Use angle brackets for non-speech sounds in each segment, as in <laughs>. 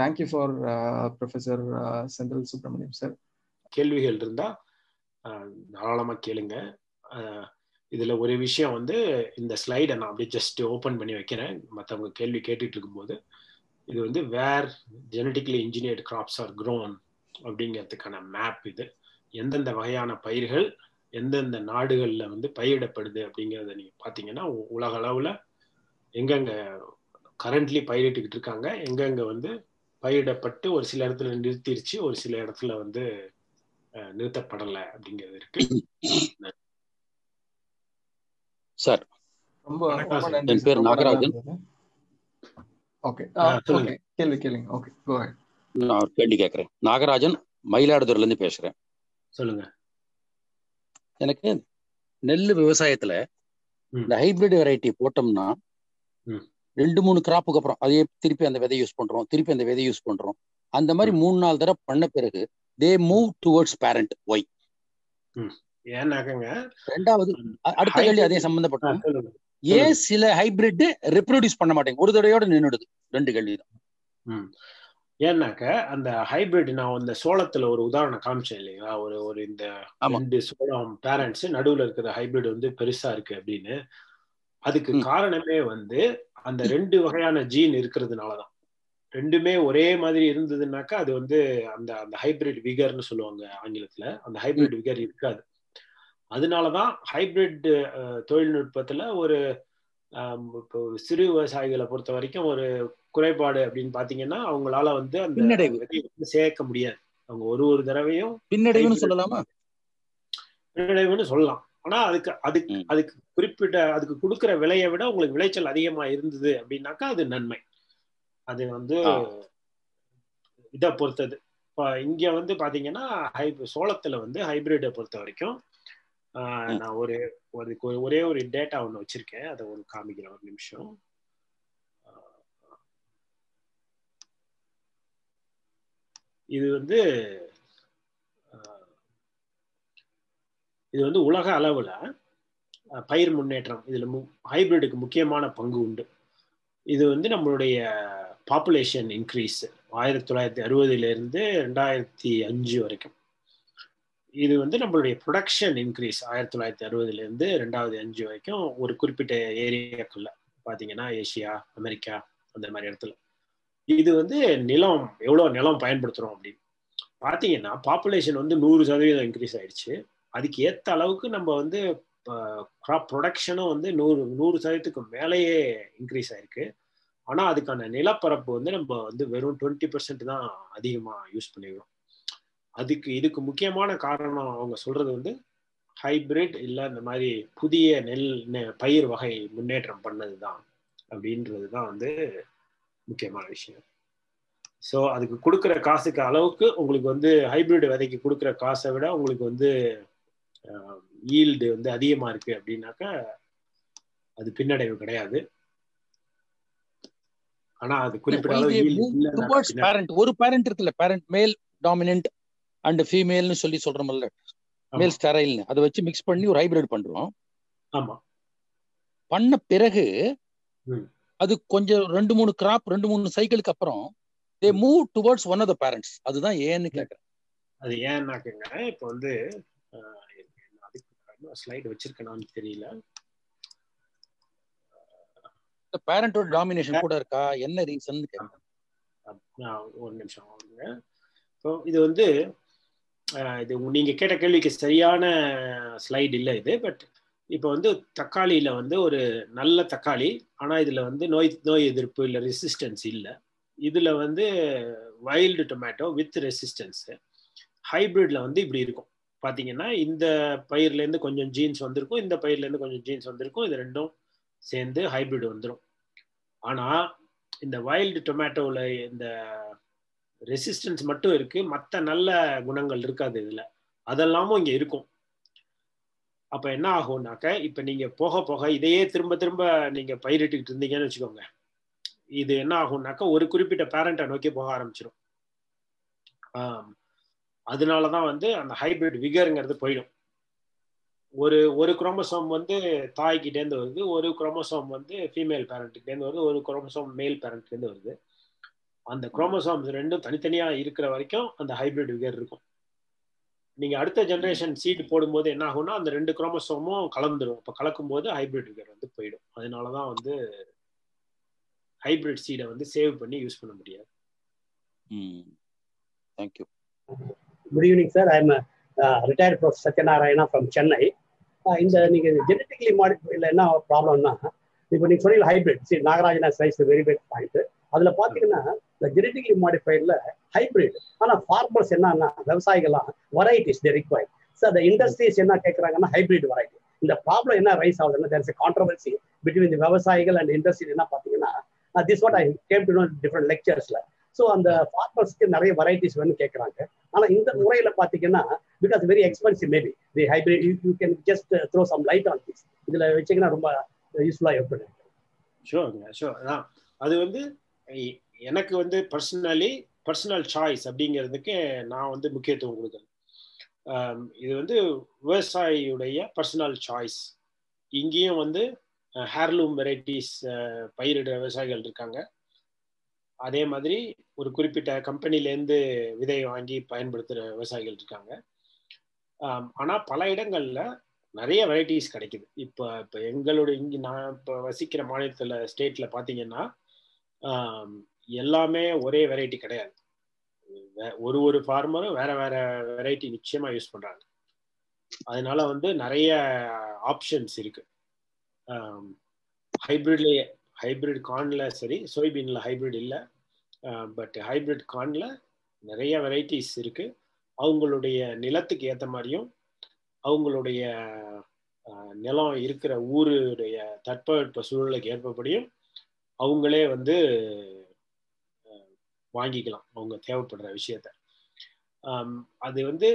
Thank you for professor Senthil Subramaniam sir கேள்விகள் இருந்தா தாராளமா கேளுங்க. இதுல ஒரு விஷயம் வந்து இந்த ஸ்லைடை நான் அப்படியே ஜஸ்ட் ஓப்பன் பண்ணி வைக்கிறேன். மற்றவங்க கேள்வி கேட்டுட்டு இருக்கும்போது இது வந்து where genetically engineered crops are grown அப்படிங்கிறதுக்கான மேப் இது. எந்தெந்த வகையான பயிர்கள் எந்தெந்த நாடுகளில் வந்து பயிரிடப்படுது அப்படிங்கிறத நீங்கள் பார்த்தீங்கன்னா உலக அளவில் எங்கெங்க கரண்ட்லி பயிரிட்டுக்கிட்டு இருக்காங்க எங்கெங்க வந்து பயிரிடப்பட்டு ஒரு சில இடத்துல நிறுத்திருச்சு ஒரு சில இடத்துல வந்து நிறுத்தப்படலை அப்படிங்கிறது இருக்கு. சார் ரொம்ப என் பேர் நாகராஜன். ஓகே. ஓகே. கேள்வி கேளுங்க. ஓகே. கோ நான் கேள்வி கேட்கறேன் நாகராஜன் மயிலாடுதுறையில இருந்து பேசுறேன். சொல்லுங்க. எனக்கு நெல் விவசாயத்துல இந்த ஹைபிரிட் வெரைட்டி போட்டோம்னா ரெண்டு மூணு கிராப்புக்கு அப்புறம் அதே திருப்பி அந்த விதை யூஸ் பண்றோம். திருப்பி அந்த விதை யூஸ் பண்றோம். அந்த மாதிரி மூணு நாலு தடவை பண்ண பிறகு they move towards parent why ஏன்னாக்கங்க ரெண்டாவது அடுத்த கேள்வி அதே சம்பந்தப்பட்ட ஏன் சில ஹைபிரிட் ரெப்ரொடியூஸ் பண்ண மாட்டேங்க ஒரு தடவையோட நின்றுடுது ரெண்டு கேள்வி தான். ஏன்னாக்க அந்த ஹைபிரிட் நான் இந்த சோளத்துல ஒரு உதாரணம் காமிச்சேன் இல்லைங்களா ஒரு ஒரு இந்த ரெண்டு சோளம் பேரண்ட்ஸ் நடுவுல இருக்கிற ஹைபிரிட் வந்து பெருசா இருக்கு அப்படின்னு. அதுக்கு காரணமே வந்து அந்த ரெண்டு வகையான ஜீன் இருக்கிறதுனாலதான். ரெண்டுமே ஒரே மாதிரி இருந்ததுனாக்கா அது வந்து அந்த அந்த ஹைபிரிட் விகர்னு சொல்லுவாங்க ஆங்கிலத்துல. அந்த ஹைபிரிட் விகர் இருக்காது. அதனாலதான் ஹைபிரிட் தொழில்நுட்பத்துல ஒரு இப்போ சிறு விவசாயிகளை பொறுத்த வரைக்கும் ஒரு குறைபாடு அப்படின்னு பாத்தீங்கன்னா அவங்களால வந்து அந்த சேர்க்க முடியாது. அவங்க ஒரு ஒரு தடவையும் பின்னடைவுன்னு சொல்லலாமா? பின்னடைவுன்னு சொல்லலாம். ஆனா அதுக்கு அதுக்கு அதுக்கு குறிப்பிட்ட அதுக்கு கொடுக்குற விலையை விட உங்களுக்கு விளைச்சல் அதிகமா இருந்தது அப்படின்னாக்கா அது நன்மை. அது வந்து இதை பொறுத்தது. இப்போ இங்க வந்து பாத்தீங்கன்னா ஹை சோளத்துல வந்து ஹைபிரிட்டை பொறுத்த வரைக்கும் நான் ஒரு ஒரு ஒரே ஒரு டேட்டா ஒன்று வச்சிருக்கேன். அதை ஒரு காமிக்கிறேன் ஒரு நிமிஷம். இது வந்து இது வந்து உலக அளவில் பயிர் முன்னேற்றம் இதில் மு ஹைபிரிடுக்கு முக்கியமான பங்கு உண்டு. இது வந்து நம்மளுடைய பாப்புலேஷன் இன்க்ரீஸ் ஆயிரத்தி தொள்ளாயிரத்தி அறுபதுலேருந்து ரெண்டாயிரத்தி அஞ்சு வரைக்கும். இது வந்து நம்மளுடைய ப்ரொடக்ஷன் இன்க்ரீஸ் ஆயிரத்தி தொள்ளாயிரத்தி அறுபதுலேருந்து ரெண்டாவது அஞ்சு வரைக்கும் ஒரு குறிப்பிட்ட ஏரியாக்குள்ள பார்த்தீங்கன்னா ஏஷியா அமெரிக்கா அந்த மாதிரி இடத்துல. இது வந்து நிலம் எவ்வளோ நிலம் பயன்படுத்துகிறோம் அப்படின்னு. பார்த்தீங்கன்னா பாப்புலேஷன் வந்து நூறு சதவீதம் இன்க்ரீஸ் ஆயிடுச்சு. அதுக்கு ஏற்ற அளவுக்கு நம்ம வந்து கிராப் ப்ரொடக்ஷனும் வந்து நூறு நூறு சதவீதத்துக்கு மேலேயே இன்க்ரீஸ் ஆயிருக்கு. ஆனால் அதுக்கான நிலப்பரப்பு வந்து நம்ம வந்து வெறும் டுவெண்ட்டி பர்சன்ட் தான் அதிகமாக யூஸ் பண்ணிக்கிறோம் அதுக்கு இதுக்கு முக்கியமான காரணம் அவங்க சொல்றது வந்து ஹைபிரிட் இல்லை இந்த மாதிரி புதிய நெல் பயிர் வகை முன்னேற்றம் பண்ணது தான் அப்படின்றது தான் வந்து முக்கியமான விஷயம். ஸோ அதுக்கு கொடுக்குற காசுக்கு அளவுக்கு உங்களுக்கு வந்து ஹைபிரிட் விதைக்கு கொடுக்குற காசை விட உங்களுக்கு வந்து ஈல்டு வந்து அதிகமா இருக்கு அப்படின்னாக்கா அது பின்னடைவு கிடையாது. ஆனா அது குறிப்பிட்ட ஒரு பேரண்ட் இருக்குல்ல பேரண்ட் மேல் டாமினன்ட் அண்ட் ஃபீமேல்னு சொல்லி சொல்றோம்ல மேல் ஸ்டெரைல்னு அதை வச்சு மிக்ஸ் பண்ணி ஒரு ஹைபிரிட் பண்றோம். ஆமா. பண்ண பிறகு அது கொஞ்சம் ரெண்டு மூணு கிராப் ரெண்டு மூணு சைக்கிளுக்கு அப்புறம் they move towards one of the parents அதுதான் ஏன்னு கேட்கறேன். அது ஏன்னாக்குங்க இப்போ வந்து ஸ்லைடு வச்சிருக்கேனான்னு தெரியல. பேரண்டோட டாமினேஷன் கூட இருக்கா? என்ன ரீசன் ஒரு நிமிஷம் வருங்க ஸோ இது வந்து இது நீங்க கேட்ட கேள்விக்கு சரியான ஸ்லைடு இல்லை இது பட் இப்போ வந்து தக்காளியில வந்து ஒரு நல்ல தக்காளி ஆனா இதுல வந்து நோய் நோய் எதிர்ப்பு இல்லை ரெசிஸ்டன்ஸ் இல்லை. இதுல வந்து வைல்டு டொமேட்டோ வித் ரெசிஸ்டன்ஸ் ஹைபிரிட்ல வந்து இப்படி இருக்கும். பார்த்தீங்கன்னா இந்த பயிர்லேருந்து கொஞ்சம் ஜீன்ஸ் வந்திருக்கும் இந்த பயிர்லேருந்து கொஞ்சம் ஜீன்ஸ் வந்திருக்கும் இது ரெண்டும் சேர்ந்து ஹைபிரிட் வந்துடும் ஆனால் இந்த வைல்டு டொமேட்டோவில் இந்த ரெசிஸ்டன்ஸ் மட்டும் இருக்குது மற்ற நல்ல குணங்கள் இருக்காது இதில். அதெல்லாமும் இங்கே இருக்கும். அப்போ என்ன ஆகும்னாக்க இப்போ நீங்கள் போக போக இதையே திரும்ப திரும்ப நீங்கள் பயிரிட்டுக்கிட்டு இருந்தீங்கன்னு வச்சுக்கோங்க. இது என்ன ஆகும்னாக்கா ஒரு குறிப்பிட்ட பேரண்ட்டை நோக்கி போக ஆரம்பிச்சிடும் அதனால தான் வந்து அந்த ஹைபிரிட் விகருங்கிறது போயிடும். ஒரு ஒரு குரோமோசோம் வந்து தாய்கிட்டேருந்து வருது ஒரு குரோமசோம் வந்து ஃபீமேல் பேரண்ட்டுக்கிட்டேருந்து வருது ஒரு குரோமோசோம் மேல் பேரண்ட்லேருந்து வருது. அந்த குரோமசோம்ஸ் ரெண்டும் தனித்தனியாக இருக்கிற வரைக்கும் அந்த ஹைபிரிட் விகர் இருக்கும். நீங்கள் அடுத்த ஜென்ரேஷன் சீட் போடும்போது என்ன ஆகும்னா அந்த ரெண்டு குரோமோசோமும் கலந்துடும் இப்போ கலக்கும் போது ஹைபிரிட் விகர் வந்து போயிடும். அதனால தான் வந்து ஹைபிரிட் சீடை வந்து சேவ் பண்ணி யூஸ் பண்ண முடியாது. Thank you good evening sir I am retired professor Satyanarayana from Chennai இந்த நீங்க ஜெனட்டிக்லி மாடிஃபைல என்ன ப்ராப்ளம்னா இப்போ நீங்க சொன்னீங்க ஹைபிரிட் சரி நாகராஜனா சைஸ் வெரி வெரி பாயிண்ட் அதுல பாத்தீங்கன்னா இந்த ஜெனட்டிக்லி மாடிஃபைட்ல ஹைபிரிட் ஆனா ஃபார்மர்ஸ் என்னன்னா விவசாயிகள்லாம் வெரைட்டிஸ் தே ரிக்வயர் சார் அந்த இண்டஸ்ட்ரீஸ் என்ன கேட்கறாங்கன்னா ஹைபிரிட் வெரைட்டி இந்த ப்ராப்ளம் என்ன ரைஸ் ஆகுதுன்னா there is controversy between the விவசாயிகள் அண்ட் இண்டஸ்ட்ரி என்ன பார்த்தீங்கன்னா this what I came to know different லெக்சர்ஸ்ல so அந்த ஃபார்மர்ஸ்க்கு நிறைய வெரைட்டிஸ் வேணும்னு கேட்குறாங்க ஆனால் இந்த முறையில் பார்த்தீங்கன்னா because very expensive maybe the hybrid you can just throw some light on this இதில் வச்சீங்கன்னா ரொம்ப யூஸ்ஃபுல்லாக இருக்கும் ஷோருங்க ஷோர் அதான் அது வந்து எனக்கு வந்து பர்சனலி பர்சனல் சாய்ஸ் அப்படிங்கிறதுக்கு நான் வந்து முக்கியத்துவம் கொடுக்குறேன் இது வந்து விவசாயியுடைய பர்சனல் சாய்ஸ் இங்கேயும் வந்து ஹேர்லூம் வெரைட்டிஸ் பயிரிடுற விவசாயிகள் இருக்காங்க. அதே மாதிரி ஒரு குறிப்பிட்ட கம்பெனிலேருந்து விதை வாங்கி பயன்படுத்துகிற விவசாயிகள் இருக்காங்க. ஆனால் பல இடங்களில் நிறைய வெரைட்டிஸ் கிடைக்குது. இப்போ இப்போ எங்களுடைய இங்கே நான் இப்போ வசிக்கிற மாநிலத்தில் ஸ்டேட்டில் பார்த்தீங்கன்னா எல்லாமே ஒரே வெரைட்டி கிடையாது. ஒரு ஒரு ஃபார்மரும் வேற வேற வெரைட்டி நிச்சயமாக யூஸ் பண்ணுறாங்க அதனால வந்து நிறைய ஆப்ஷன்ஸ் இருக்கு. ஹைப்ரிட்லேயே ஹைப்ரிட் கார்னில் சரி சோய்பீனில் ஹைப்ரிட் இல்லை. பட் ஹைப்ரிட் கார்னில் நிறைய வெரைட்டிஸ் இருக்குது அவங்களுடைய நிலத்துக்கு ஏற்ற மாதிரியும் அவங்களுடைய நிலம் இருக்கிற ஊருடைய தட்பவெட்ப சூழலுக்கு ஏற்பபடியும் அவங்களே வந்து வாங்கிக்கலாம். அவங்க தேவைப்படுற விஷயத்த. அது வந்து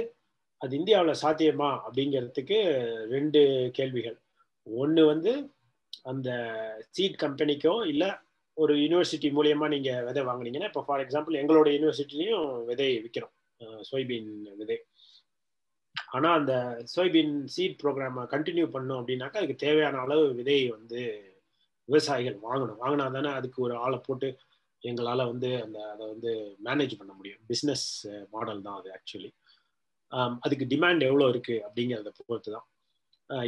அது இந்தியாவில் சாத்தியமா அப்படிங்கிறதுக்கு ரெண்டு கேள்விகள். ஒன்று வந்து அந்த சீட் கம்பெனிக்கோ இல்லை ஒரு யூனிவர்சிட்டி மூலியமா நீங்க விதை வாங்கினீங்கன்னா இப்போ ஃபார் எக்ஸாம்பிள் எங்களோட யூனிவர்சிட்டிலையும் விதை விற்கிறோம் சோய்பீன் விதை. ஆனால் அந்த சோய்பீன் சீட் ப்ரோக்ராமை கண்டினியூ பண்ணோம் அப்படின்னாக்கா அதுக்கு தேவையான அளவு விதை வந்து விவசாயிகள் வாங்கணும். வாங்கினா தானே அதுக்கு ஒரு ஆளை போட்டு எங்களால் வந்து அந்த அதை வந்து மேனேஜ் பண்ண முடியும். பிஸ்னஸ் மாடல் தான் அது ஆக்சுவலி அதுக்கு டிமாண்ட் எவ்வளோ இருக்குது அப்படிங்கிறத பொறுத்து தான்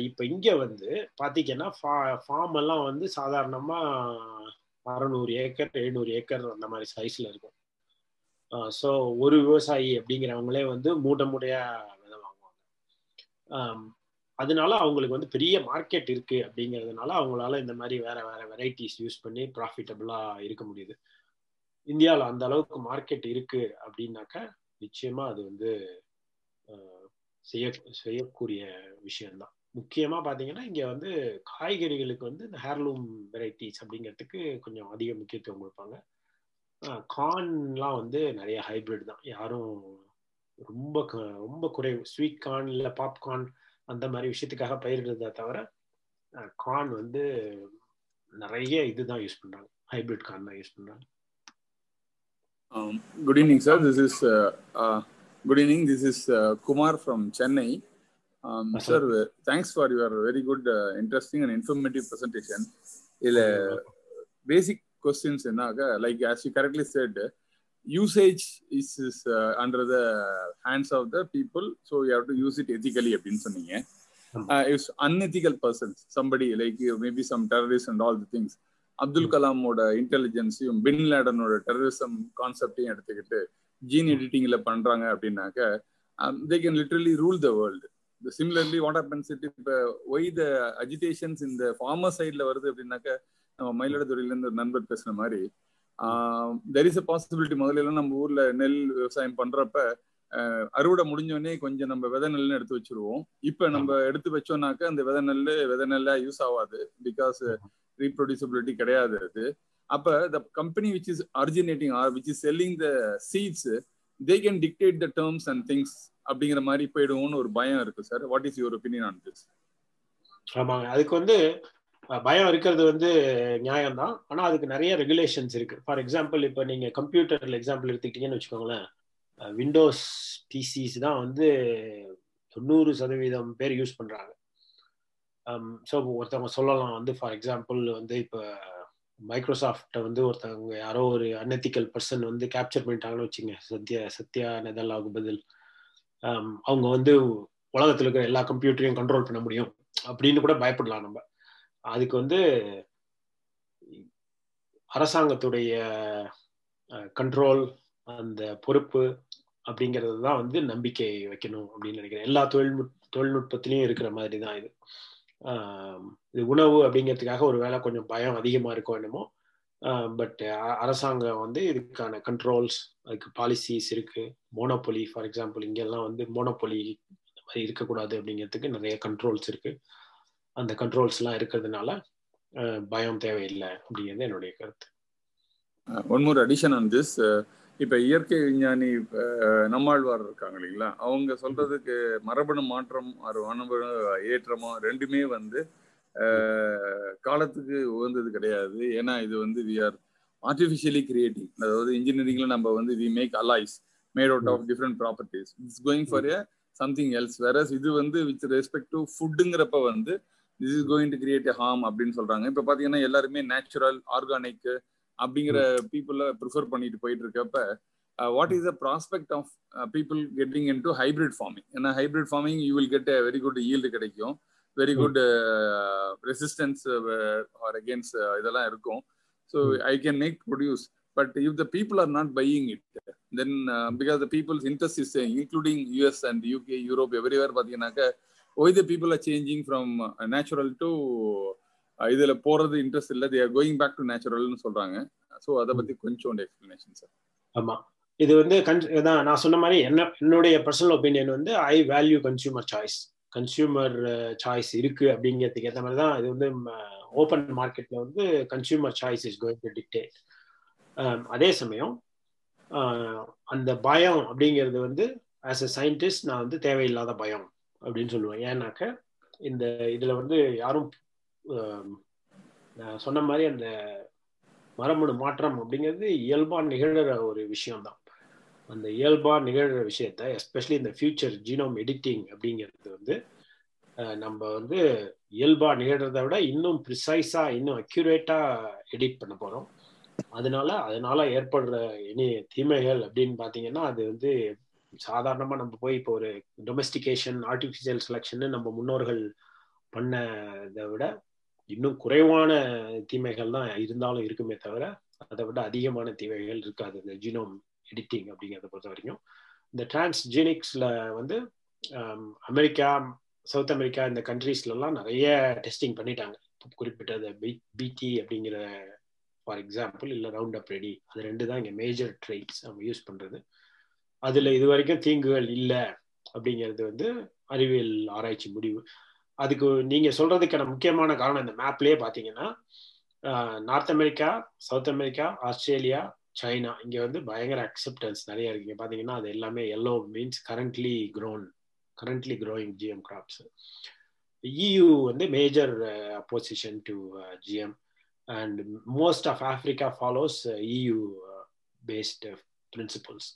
இப்போ இங்கே வந்து பார்த்தீங்கன்னா ஃபா ஃபார்ம் எல்லாம் வந்து சாதாரணமாக அறநூறு ஏக்கர் எழுநூறு ஏக்கர் அந்த மாதிரி சைஸில் இருக்கும். ஸோ ஒரு விவசாயி அப்படிங்கிறவங்களே வந்து மூட மூடையா விதை வாங்குவாங்க. அதனால அவங்களுக்கு வந்து பெரிய மார்க்கெட் இருக்கு அப்படிங்கிறதுனால அவங்களால இந்த மாதிரி வேற வேற வெரைட்டிஸ் யூஸ் பண்ணி ப்ராஃபிட்டபுளாக இருக்க முடியுது. இந்தியாவில் அந்த அளவுக்கு மார்க்கெட் இருக்கு அப்படின்னாக்கா நிச்சயமா அது வந்து செய்ய செய்யக்கூடிய விஷயம்தான். முக்கியமாக பார்த்தீங்கன்னா இங்கே வந்து காய்கறிகளுக்கு வந்து இந்த ஹேர்லூம் வெரைட்டிஸ் அப்படிங்கிறதுக்கு கொஞ்சம் அதிக முக்கியத்துவம் கொடுப்பாங்க. கார்ன்லாம் வந்து நிறைய ஹைபிரிட் தான். யாரும் ரொம்ப ரொம்ப குறைவு. ஸ்வீட் கார்ன் இல்லை பாப்கார்ன் அந்த மாதிரி விஷயத்துக்காக பயிரிடுறதை தவிர கார்ன் வந்து நிறைய இதுதான் யூஸ் பண்ணுறாங்க ஹைபிரிட் கார்ன் தான் யூஸ் பண்ணுறாங்க good evening sir this is good evening this is Kumar from Chennai Um, uh-huh. Sir, uh, thanks for your very good, uh, interesting and informative presentation. இதுல basic questions என்னாக like as you correctly said, usage is, is uh, under the hands of the people, so you have to use it ethically அப்படின்னு சொன்னீங்க uh, unethical persons, somebody like you, maybe some terrorists and all the things, Abdul கலாமோட இன்டெலிஜென்ஸையும் பின் லேடனோட terrorism கான்செப்டையும் எடுத்துக்கிட்டு gene எடிட்டிங்ல பண்றாங்க அப்படின்னாக்க they can literally rule the world similarly what happens it இப்போ ஒய் த அஜிடேஷன்ஸ் இந்த ஃபார்மர் சைட்ல வருது அப்படின்னாக்க நம்ம மயிலாடுதுறையில இருந்து ஒரு நண்பர் பேசுன மாதிரி தெர் இஸ் அ பாசிபிலிட்டி முதல்ல எல்லாம் நம்ம ஊர்ல நெல் விவசாயம் பண்றப்ப அறுவடை முடிஞ்சோடனே கொஞ்சம் நம்ம விதை நெல்னு எடுத்து வச்சிருவோம். இப்ப நம்ம எடுத்து வச்சோம்னாக்க அந்த விதை நெல் விதை நெல்லா யூஸ் ஆகாது பிகாஸ் ரீப்ரொடியூசபிலிட்டி கிடையாது அது. அப்ப the company which is originating or which is selling the seeds they can dictate the terms and things அப்படிங்கிற மாதிரி போயிடுவோம்னு ஒரு பயம் இருக்கு sir what is your opinion on this ஆமாங்க. அதுக்கு வந்து பயம் இருக்கிறது வந்து நியாயம்தான். ஆனா அதுக்கு நிறைய ரெகுலேஷன்ஸ் இருக்கு. ஃபார் எக்ஸாம்பிள் இப்போ நீங்க கம்ப்யூட்டர்ல எக்ஸாம்பிள் எடுத்துக்கிட்டீங்கன்னு வச்சுக்கோங்களேன். விண்டோஸ் பிசிஸ் தான் வந்து தொண்ணூறு சதவீதம் பேர் யூஸ் பண்றாங்க. ஸோ ஒருத்தவங்க சொல்லலாம். வந்து ஃபார் எக்ஸாம்பிள் வந்து இப்போ மைக்ரோசாஃப்டை வந்து ஒருத்தவங்க யாரோ ஒரு அன்எத்திக்கல் பர்சன் வந்து கேப்சர் பண்ணிட்டாங்கன்னு வச்சுங்க சத்யா சத்யா நெதல்லாவுக்கு பதில். Um, அவங்க வந்து உலகத்தில் இருக்கிற எல்லா கம்ப்யூட்டரையும் கண்ட்ரோல் பண்ண முடியும். அப்படின்னு கூட பயப்படலாம் நம்ம. அதுக்கு வந்து அரசாங்கத்துடைய கண்ட்ரோல் அந்த பொறுப்பு அப்படிங்கிறது தான் வந்து நம்பிக்கை வைக்கணும் அப்படின்னு நினைக்கிறேன். எல்லா தொழில்நுட் தொழில்நுட்பத்திலையும் இருக்கிற மாதிரி தான் இது இது உணவு அப்படிங்கிறதுக்காக ஒரு வேலை கொஞ்சம் பயம் அதிகமாக இருக்கும் என்னமோ பட் அரசாங்கம் வந்து இதுக்கான கண்ட்ரோல்ஸ் அதுக்கு பாலிசிஸ் இருக்கு. மோனோபொலி ஃபார் எக்ஸாம்பிள் இங்கெல்லாம் வந்து மோனோபொலி இந்த மாதிரி இருக்கக்கூடாது அப்படிங்கிறதுக்கு நிறைய கண்ட்ரோல்ஸ் இருக்கு. அந்த கண்ட்ரோல்ஸ்லாம் இருக்கிறதுனால பயம் தேவையில்லை அப்படிங்கிறது என்னுடைய கருத்து. One more addition on this இப்போ இயற்கை விஞ்ஞானி நம்மாழ்வார் இருக்காங்க இல்லைங்களா? அவங்க சொல்றதுக்கு மரபணு மாற்றம் ஒரு மரபணு ஏற்றமோ ரெண்டுமே வந்து காலத்துக்கு உகந்தது கிடையாது. ஏன்னா இது வந்து வி ஆர் ஆர்டிஃபிஷியலி கிரியேட்டிங் அதாவது இன்ஜினியரிங்ல நம்ம வந்து we make alloys made out of different properties it's going for a something else வேற இது வந்து வித் ரெஸ்பெக்ட் டு ஃபுட்டுங்கிறப்ப வந்து this is going to create a harm அப்படின்னு சொல்றாங்க. இப்போ பாத்தீங்கன்னா எல்லாருமே நேச்சுரல் ஆர்கானிக் அப்படிங்கிற பீப்புள ப்ரிஃபர் பண்ணிட்டு போயிட்டு இருக்கப்ப what is the prospect of people getting in to hybrid farming ஏன்னா hybrid farming you will get very good yield கிடைக்கும். Very good resistance or against இதெல்லாம் இருக்கும். So I can make produce but if the people are not buying it then because the people's interest is including US and UK Europe everywhere பார்த்தீங்கன்னாக்க why the people are changing from natural to இதுல போறது interest இல்லை they're going back to நேச்சுரல்னு சொல்றாங்க. So அதை பத்தி கொஞ்சம் explanation sir ஆமா. இது வந்து தான் நான் சொன்ன மாதிரி என்ன என்னுடைய பர்சனல் ஒப்பீனியன் வந்து I value consumer choice consumer choice uh, இருக்கு அப்படிங்கிறதுக்கு ஏற்ற மாதிரி தான் இது வந்து ஓப்பன் மார்க்கெட்ல வந்து consumer choice is going to dictate அதே சமயம் அந்த பயம் அப்படிங்கிறது வந்து ஆஸ் அ சயின்டிஸ்ட் நான் வந்து தேவையில்லாத பயம் அப்படின்னு சொல்லுவேன். ஏன்னாக்க இந்த இதுல வந்து யாரும் நான் சொன்ன மாதிரி அந்த மரபணு மாற்றம் அப்படிங்கிறது இயல்பா நிகழ்கிற ஒரு விஷயம்தான். அந்த இயல்பாக நிகழ்கிற விஷயத்த எஸ்பெஷலி இந்த ஃபியூச்சர் ஜீனோம் எடிட்டிங் அப்படிங்கிறது வந்து நம்ம வந்து இயல்பாக நிகழ்கிறத விட இன்னும் ப்ரிசைஸாக இன்னும் அக்யூரேட்டாக எடிட் பண்ண போகிறோம் அதனால அதனால ஏற்படுற இனி தீமைகள் அப்படின்னு பார்த்தீங்கன்னா அது வந்து சாதாரணமாக நம்ம போய் இப்போ ஒரு டொமஸ்டிகேஷன் ஆர்டிஃபிஷியல் செலெக்ஷன் நம்ம முன்னோர்கள் பண்ணதை விட இன்னும் குறைவான தீமைகள் தான் இருந்தாலும் இருக்குமே தவிர அதை விட அதிகமான தீமைகள் இருக்காது இந்த ஜீனோம் எடிட்டிங் அப்படிங்கிறத பொறுத்த வரைக்கும். இந்த டிரான்ஸ்ஜெனிக்ஸில் வந்து um, அமெரிக்கா சவுத் அமெரிக்கா இந்த கண்ட்ரீஸ்லலாம் நிறைய டெஸ்டிங் பண்ணிட்டாங்க. குறிப்பிட்ட பிடி அப்படிங்கிற ஃபார் எக்ஸாம்பிள் இல்லை ரவுண்ட் அப் ரெடி அது ரெண்டு தான் இங்கே மேஜர் ட்ரெயின்ஸ் அவங்க யூஸ் பண்ணுறது அதில் இது வரைக்கும் தீங்குகள் இல்லை அப்படிங்கிறது வந்து அறிவியல் ஆராய்ச்சி முடிவு. அதுக்கு நீங்கள் சொல்கிறதுக்கான முக்கியமான காரணம் இந்த மேப்லேயே பார்த்தீங்கன்னா North America South America Australia China இங்கே வந்து பயங்கர அக்செப்டன்ஸ் நிறைய இருக்கு. பார்த்தீங்கன்னா அது எல்லாமே yellow means currently grown currently growing GM crops EU வந்து major opposition to GM and most of Africa follows EU based principles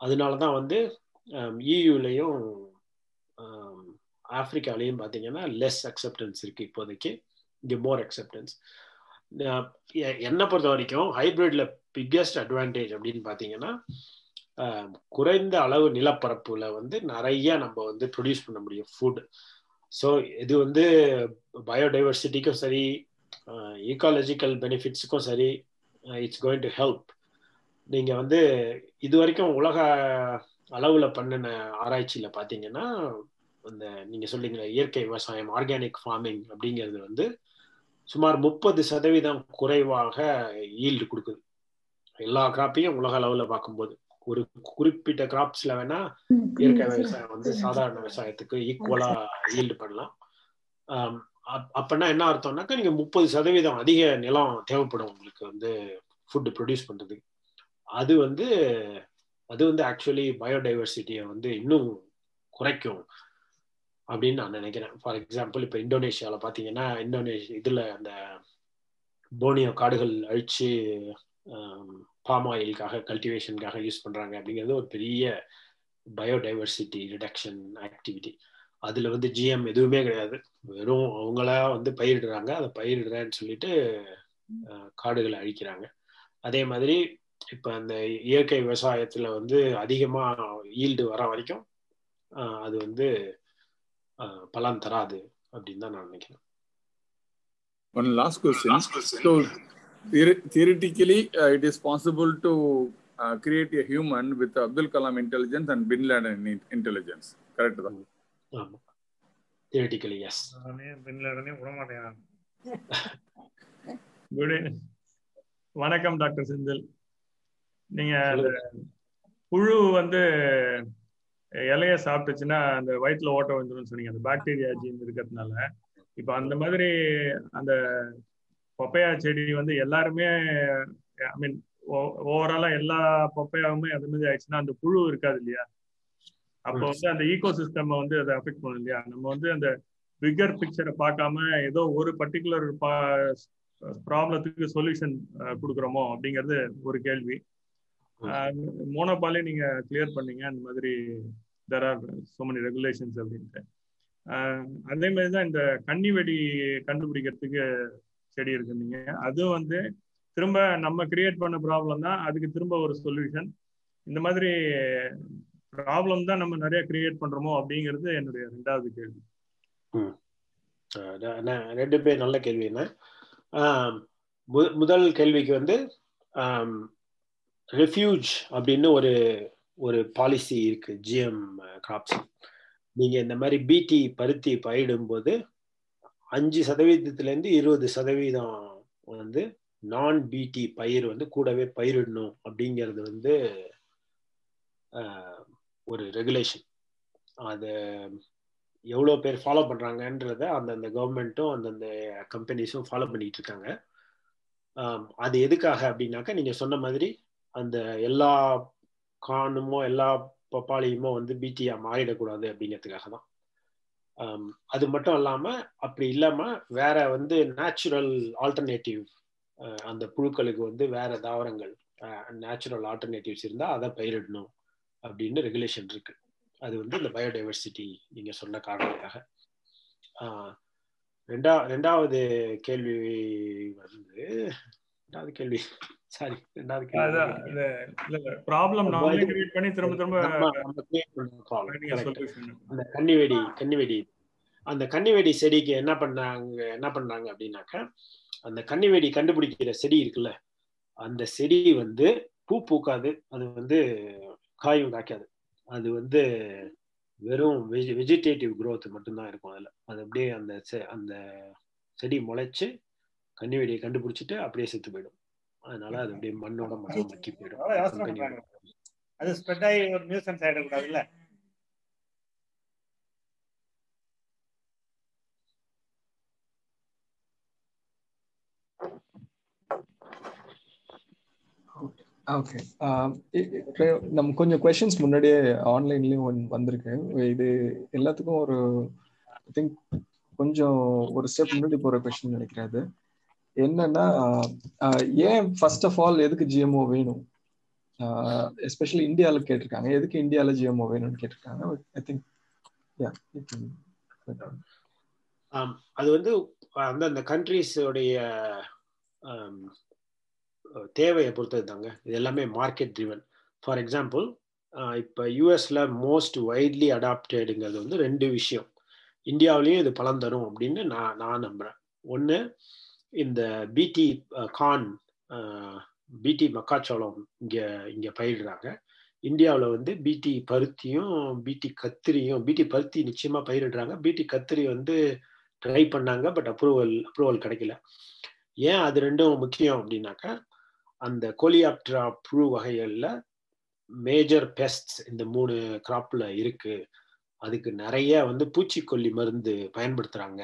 அதனால தான் வந்து um, இயூலையும் ஆப்பிரிக்காலையும் um, பார்த்தீங்கன்னா லெஸ் அக்செப்டன்ஸ் இருக்கு இப்போதைக்கு. இங்கே மோர் அக்செப்டன்ஸ் என்னை பொறுத்த வரைக்கும் ஹைபிரிட்ல பிக்கஸ்ட் அட்வான்டேஜ் அப்படின்னு பார்த்தீங்கன்னா குறைந்த அளவு நிலப்பரப்புல வந்து நிறைய நம்ம வந்து ப்ரொடியூஸ் பண்ண முடியும் ஃபுட் ஸோ இது வந்து பயோடைவர்சிட்டிக்கும் சரி ஈக்காலஜிக்கல் பெனிஃபிட்ஸுக்கும் சரி இட்ஸ் கோயிங் டு ஹெல்ப் நீங்கள் வந்து இது வரைக்கும் உலக அளவில் பண்ணின ஆராய்ச்சியில் பார்த்தீங்கன்னா அந்த நீங்கள் சொல்லிங்களா இயற்கை விவசாயம் ஆர்கானிக் ஃபார்மிங் அப்படிங்கிறது வந்து சுமார் முப்பது சதவீதம் குறைவாக ஈல்டு கொடுக்குது. எல்லா கிராப்பையும் உலக அளவில் பார்க்கும்போது. ஒரு குறிப்பிட்ட கிராப்ஸ்ல வேணா இயற்கை விவசாயம் வந்து சாதாரண விவசாயத்துக்கு ஈக்குவலா ஈல்டு பண்ணலாம். அப்பன்னா என்ன அர்த்தம்னாக்கா நீங்க முப்பது சதவீதம் அதிக நிலம் தேவைப்படும் உங்களுக்கு வந்து ஃபுட் ப்ரொடியூஸ் பண்றதுக்கு. அது வந்து அது வந்து ஆக்சுவலி பயோடைவர்சிட்டியை வந்து இன்னும் குறைக்கும். அப்படின்னு நான் நினைக்கிறேன். ஃபார் எக்ஸாம்பிள் இப்போ இந்தோனேஷியாவில் பார்த்தீங்கன்னா இந்தோனேஷியா இதில் அந்த போனியோ காடுகள் அழிச்சு பாம் ஆயிலுக்காக கல்டிவேஷனுக்காக யூஸ் பண்ணுறாங்க அப்படிங்கிறது ஒரு பெரிய பயோடைவர்சிட்டி ரிடக்ஷன் ஆக்டிவிட்டி அதில் வந்து ஜிஎம் எதுவுமே கிடையாது. வெறும் அவங்களா வந்து பயிரிடுறாங்க. அதை பயிரிடுறேன்னு சொல்லிட்டு காடுகளை அழிக்கிறாங்க. அதே மாதிரி இப்போ அந்த இயற்கை விவசாயத்தில் வந்து அதிகமாக ஈல்டு வர வரைக்கும் அது வந்து பலன் தராது அப்படின்னு தான் நான் நினைக்கிறேன் One last question. Last question. So, theoretically, uh, it is possible to uh, create a human with Abdul Kalam intelligence and Bin Laden intelligence. Correct? ஆமா தியரிட்டிக்கலி எஸ் பின் லேடனே விட மாட்டேன் குட் வணக்கம் டாக்டர் செந்தில் நீங்க புழு வந்து இலைய சாப்பிட்டுச்சுன்னா அந்த வயிற்றுல ஓட்ட வந்துடும் சொன்னீங்க. அந்த பாக்டீரியா ஜீன் இருக்கிறதுனால. இப்ப அந்த மாதிரி அந்த பப்பையா செடி வந்து எல்லாருமே ஐ மீன் ஓவராலா எல்லா பப்பையாவுமே அது மாதிரி ஆயிடுச்சுன்னா அந்த புழு இருக்காது இல்லையா? அப்போ வந்து அந்த ஈகோ சிஸ்டம் வந்து அதை அஃபெக்ட் பண்ணும் இல்லையா? நம்ம வந்து அந்த பிகர் பிக்சரை பார்க்காம ஏதோ ஒரு பர்டிகுலர் ப்ராப்ளத்துக்கு சொல்யூஷன் கொடுக்குறோமோ அப்படிங்கிறது ஒரு கேள்வி. மோனோபாலே நீங்க கிளியர் பண்ணீங்க அந்த மாதிரி there are so many regulations அப்படின்ட்டு. அதே மாதிரி தான் இந்த கன்னி வெடி கண்டுபிடிக்கிறதுக்கு செடி இருக்குன்னீங்க அதுவும் வந்து திரும்ப நம்ம கிரியேட் பண்ண ப்ராப்ளம் தான் அதுக்கு திரும்ப ஒரு சொல்யூஷன் இந்த மாதிரி ப்ராப்ளம் தான் நம்ம நிறைய கிரியேட் பண்றோமோ அப்படிங்கிறது என்னுடைய ரெண்டாவது கேள்வி. ரெண்டு பேர் நல்ல கேள்வி என்ன? முதல் கேள்விக்கு வந்து ரெஃப்யூஜ் அப்படின்னு ஒரு ஒரு பாலிசி இருக்கு ஜிஎம் கிராப்ஸ் நீங்க இந்த மாதிரி பிடி பருத்தி பயிரிடும்போது அஞ்சு சதவீதத்திலேருந்து இருபது சதவீதம் வந்து நான் பிடி பயிர் வந்து கூடவே பயிரிடணும் அப்படிங்கிறது வந்து ஒரு ரெகுலேஷன் அது எவ்வளோ பேர் ஃபாலோ பண்ணுறாங்கன்றத அந்தந்த கவர்மெண்ட்டும் அந்தந்த கம்பெனிஸும் ஃபாலோ பண்ணிட்டு இருக்காங்க. அது எதுக்காக அப்படின்னாக்கா நீங்கள் சொன்ன மாதிரி அந்த எல்லா காணுமோ எல்லா பப்பாளியுமோ வந்து பிடியா மாறிடக்கூடாது அப்படிங்கிறதுக்காக தான் அது மட்டும் இல்லாமல் அப்படி இல்லாமல் வேற வந்து நேச்சுரல் ஆல்டர்னேட்டிவ் அந்த புழுக்களுக்கு வந்து வேற தாவரங்கள் நேச்சுரல் ஆல்டர்னேட்டிவ்ஸ் இருந்தால் அதை பயிரிடணும் அப்படின்னு ரெகுலேஷன் இருக்கு. அது வந்து இந்த பயோடைவர்சிட்டி நீங்க சொன்ன காரணத்துக்காக. ரெண்டா ரெண்டாவது கேள்வி வந்து ரெண்டாவது கேள்வி. சாரி ரெண்டாவது கேள்வி. ப்ராப்ளம் நாமளே கிரியேட் பண்ணி திரும்ப திரும்ப அந்த கன்னிவெடி கன்னிவெடி. அந்த கன்னிவெடி செடிக்கு என்ன பண்ணாங்க என்ன பண்ணாங்க அப்படின்னாக்கா அந்த கன்னிவெடி கண்டுபிடிக்கிற செடி இருக்குல்ல அந்த செடி வந்து பூ பூக்காது. அது வந்து காயும் காய்க்காது. அது வந்து வெறும் வெஜி வெஜிடேட்டிவ் க்ரோத் மட்டும்தான் இருக்கும் அதில். அது அப்படியே அந்த அந்த செடி முளைச்சு கன்னி வெடியை கண்டுபிடிச்சிட்டு அப்படியே செத்து போயிடும். அதனால அது அப்படியே மண்ணோட மண்ணை மக்கி போயிடும். அது ஸ்ப்ரெட் ஆகி ஒரு நியூசன்ஸ் ஆயிடக்கூடாதுல்ல? ஓகே நம்ம கொஞ்சம் கொஷின்ஸ் முன்னாடியே ஆன்லைன்லயும் வந்திருக்கு. இது எல்லாத்துக்கும் ஒரு ஐ திங்க் கொஞ்சம் ஒரு ஸ்டெப் முன்னாடி போற கொஸ்டின் நினைக்கிறேன் அது. என்னன்னா ஏன் ஃபர்ஸ்ட் ஆஃப் ஆல் எதுக்கு ஜிஎம்ஓ வேணும்? எஸ்பெஷலி இந்தியாவில் கேட்டிருக்காங்க. எதுக்கு இந்தியாவில் ஜிஎம்ஓ வேணும்னு கேட்டிருக்காங்க? ஐ திங்க் அது வந்து அந்தந்த கண்ட்ரிஸோடைய தேவையை பொறுத்தது தாங்க இது எல்லாமே மார்க்கெட் ட்ரிவன் ஃபார் எக்ஸாம்பிள் இப்போ யூஎஸ்ல மோஸ்ட் வைட்லி அடாப்டடுங்கிறது வந்து ரெண்டு விஷயம். இந்தியாவிலையும் இது பலன் தரும் அப்படின்னு நான் நான் நம்புகிறேன் ஒன்று இந்த பிடி கான் பிடி மக்காச்சோளம் இங்கே இங்கே பயிரிடுறாங்க. இந்தியாவில் வந்து பிடி பருத்தியும் பிடி கத்திரியும் பிடி பருத்தி நிச்சயமாக பயிரிடுறாங்க. பிடி கத்திரி வந்து ட்ரை பண்ணாங்க பட் அப்ரூவல் அப்ரூவல் கிடைக்கல. ஏன் அது ரெண்டும் முக்கியம் அப்படின்னாக்கா அந்த கோலியாப்ட்ரா புழு வகைகளில் மேஜர் பெஸ்ட் இந்த மூணு கிராப்பில் இருக்குது அதுக்கு நிறைய வந்து பூச்சிக்கொல்லி மருந்து பயன்படுத்துகிறாங்க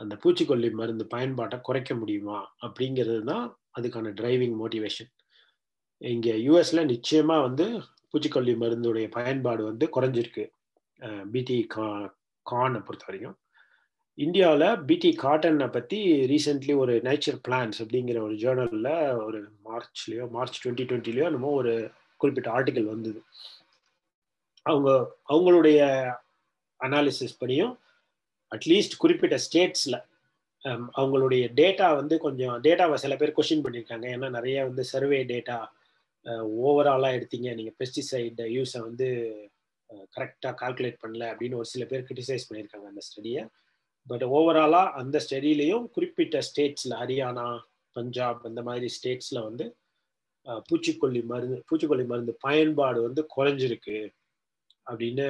அந்த பூச்சிக்கொல்லி மருந்து பயன்பாட்டை குறைக்க முடியுமா அப்படிங்கிறது தான் அதுக்கான டிரைவிங் மோட்டிவேஷன் இங்கே யூஎஸ்ல நிச்சயமாக வந்து பூச்சிக்கொல்லி மருந்துடைய பயன்பாடு வந்து குறைஞ்சிருக்கு. பிடி கா கானை பொறுத்த வரைக்கும். இந்தியாவில் பிடி காட்டனை பற்றி ரீசெண்ட்லி ஒரு நேச்சர் பிளான்ஸ் அப்படிங்கிற ஒரு ஜேர்னலில் ஒரு மார்ச்லேயோ மார்ச் டுவெண்ட்டி டுவெண்ட்டிலையோ என்னமோ ஒரு குறிப்பிட்ட ஆர்டிக்கல் வந்தது. அவங்க அவங்களுடைய அனாலிசிஸ் படியும் அட்லீஸ்ட் குறிப்பிட்ட ஸ்டேட்ஸில் um, அவங்களுடைய டேட்டா வந்து கொஞ்சம் டேட்டாவை சில பேர் கொஷின் பண்ணியிருக்காங்க. ஏன்னா நிறைய வந்து சர்வே டேட்டா ஓவராலாக எடுத்தீங்க. நீங்கள் பெஸ்டிசைட் யூஸை வந்து uh, கரெக்டாக கால்குலேட் பண்ணல அப்படின்னு ஒரு சில பேர் கிரிட்டிசைஸ் பண்ணியிருக்காங்க அந்த ஸ்டடியை பட் ஓவராலாக அந்த ஸ்டடியிலையும் குறிப்பிட்ட ஸ்டேட்ஸில் ஹரியானா பஞ்சாப் அந்த மாதிரி ஸ்டேட்ஸில் வந்து uh, பூச்சிக்கொல்லி மருந்து பூச்சிக்கொல்லி மருந்து பயன்பாடு வந்து குறைஞ்சிருக்கு அப்படின்னு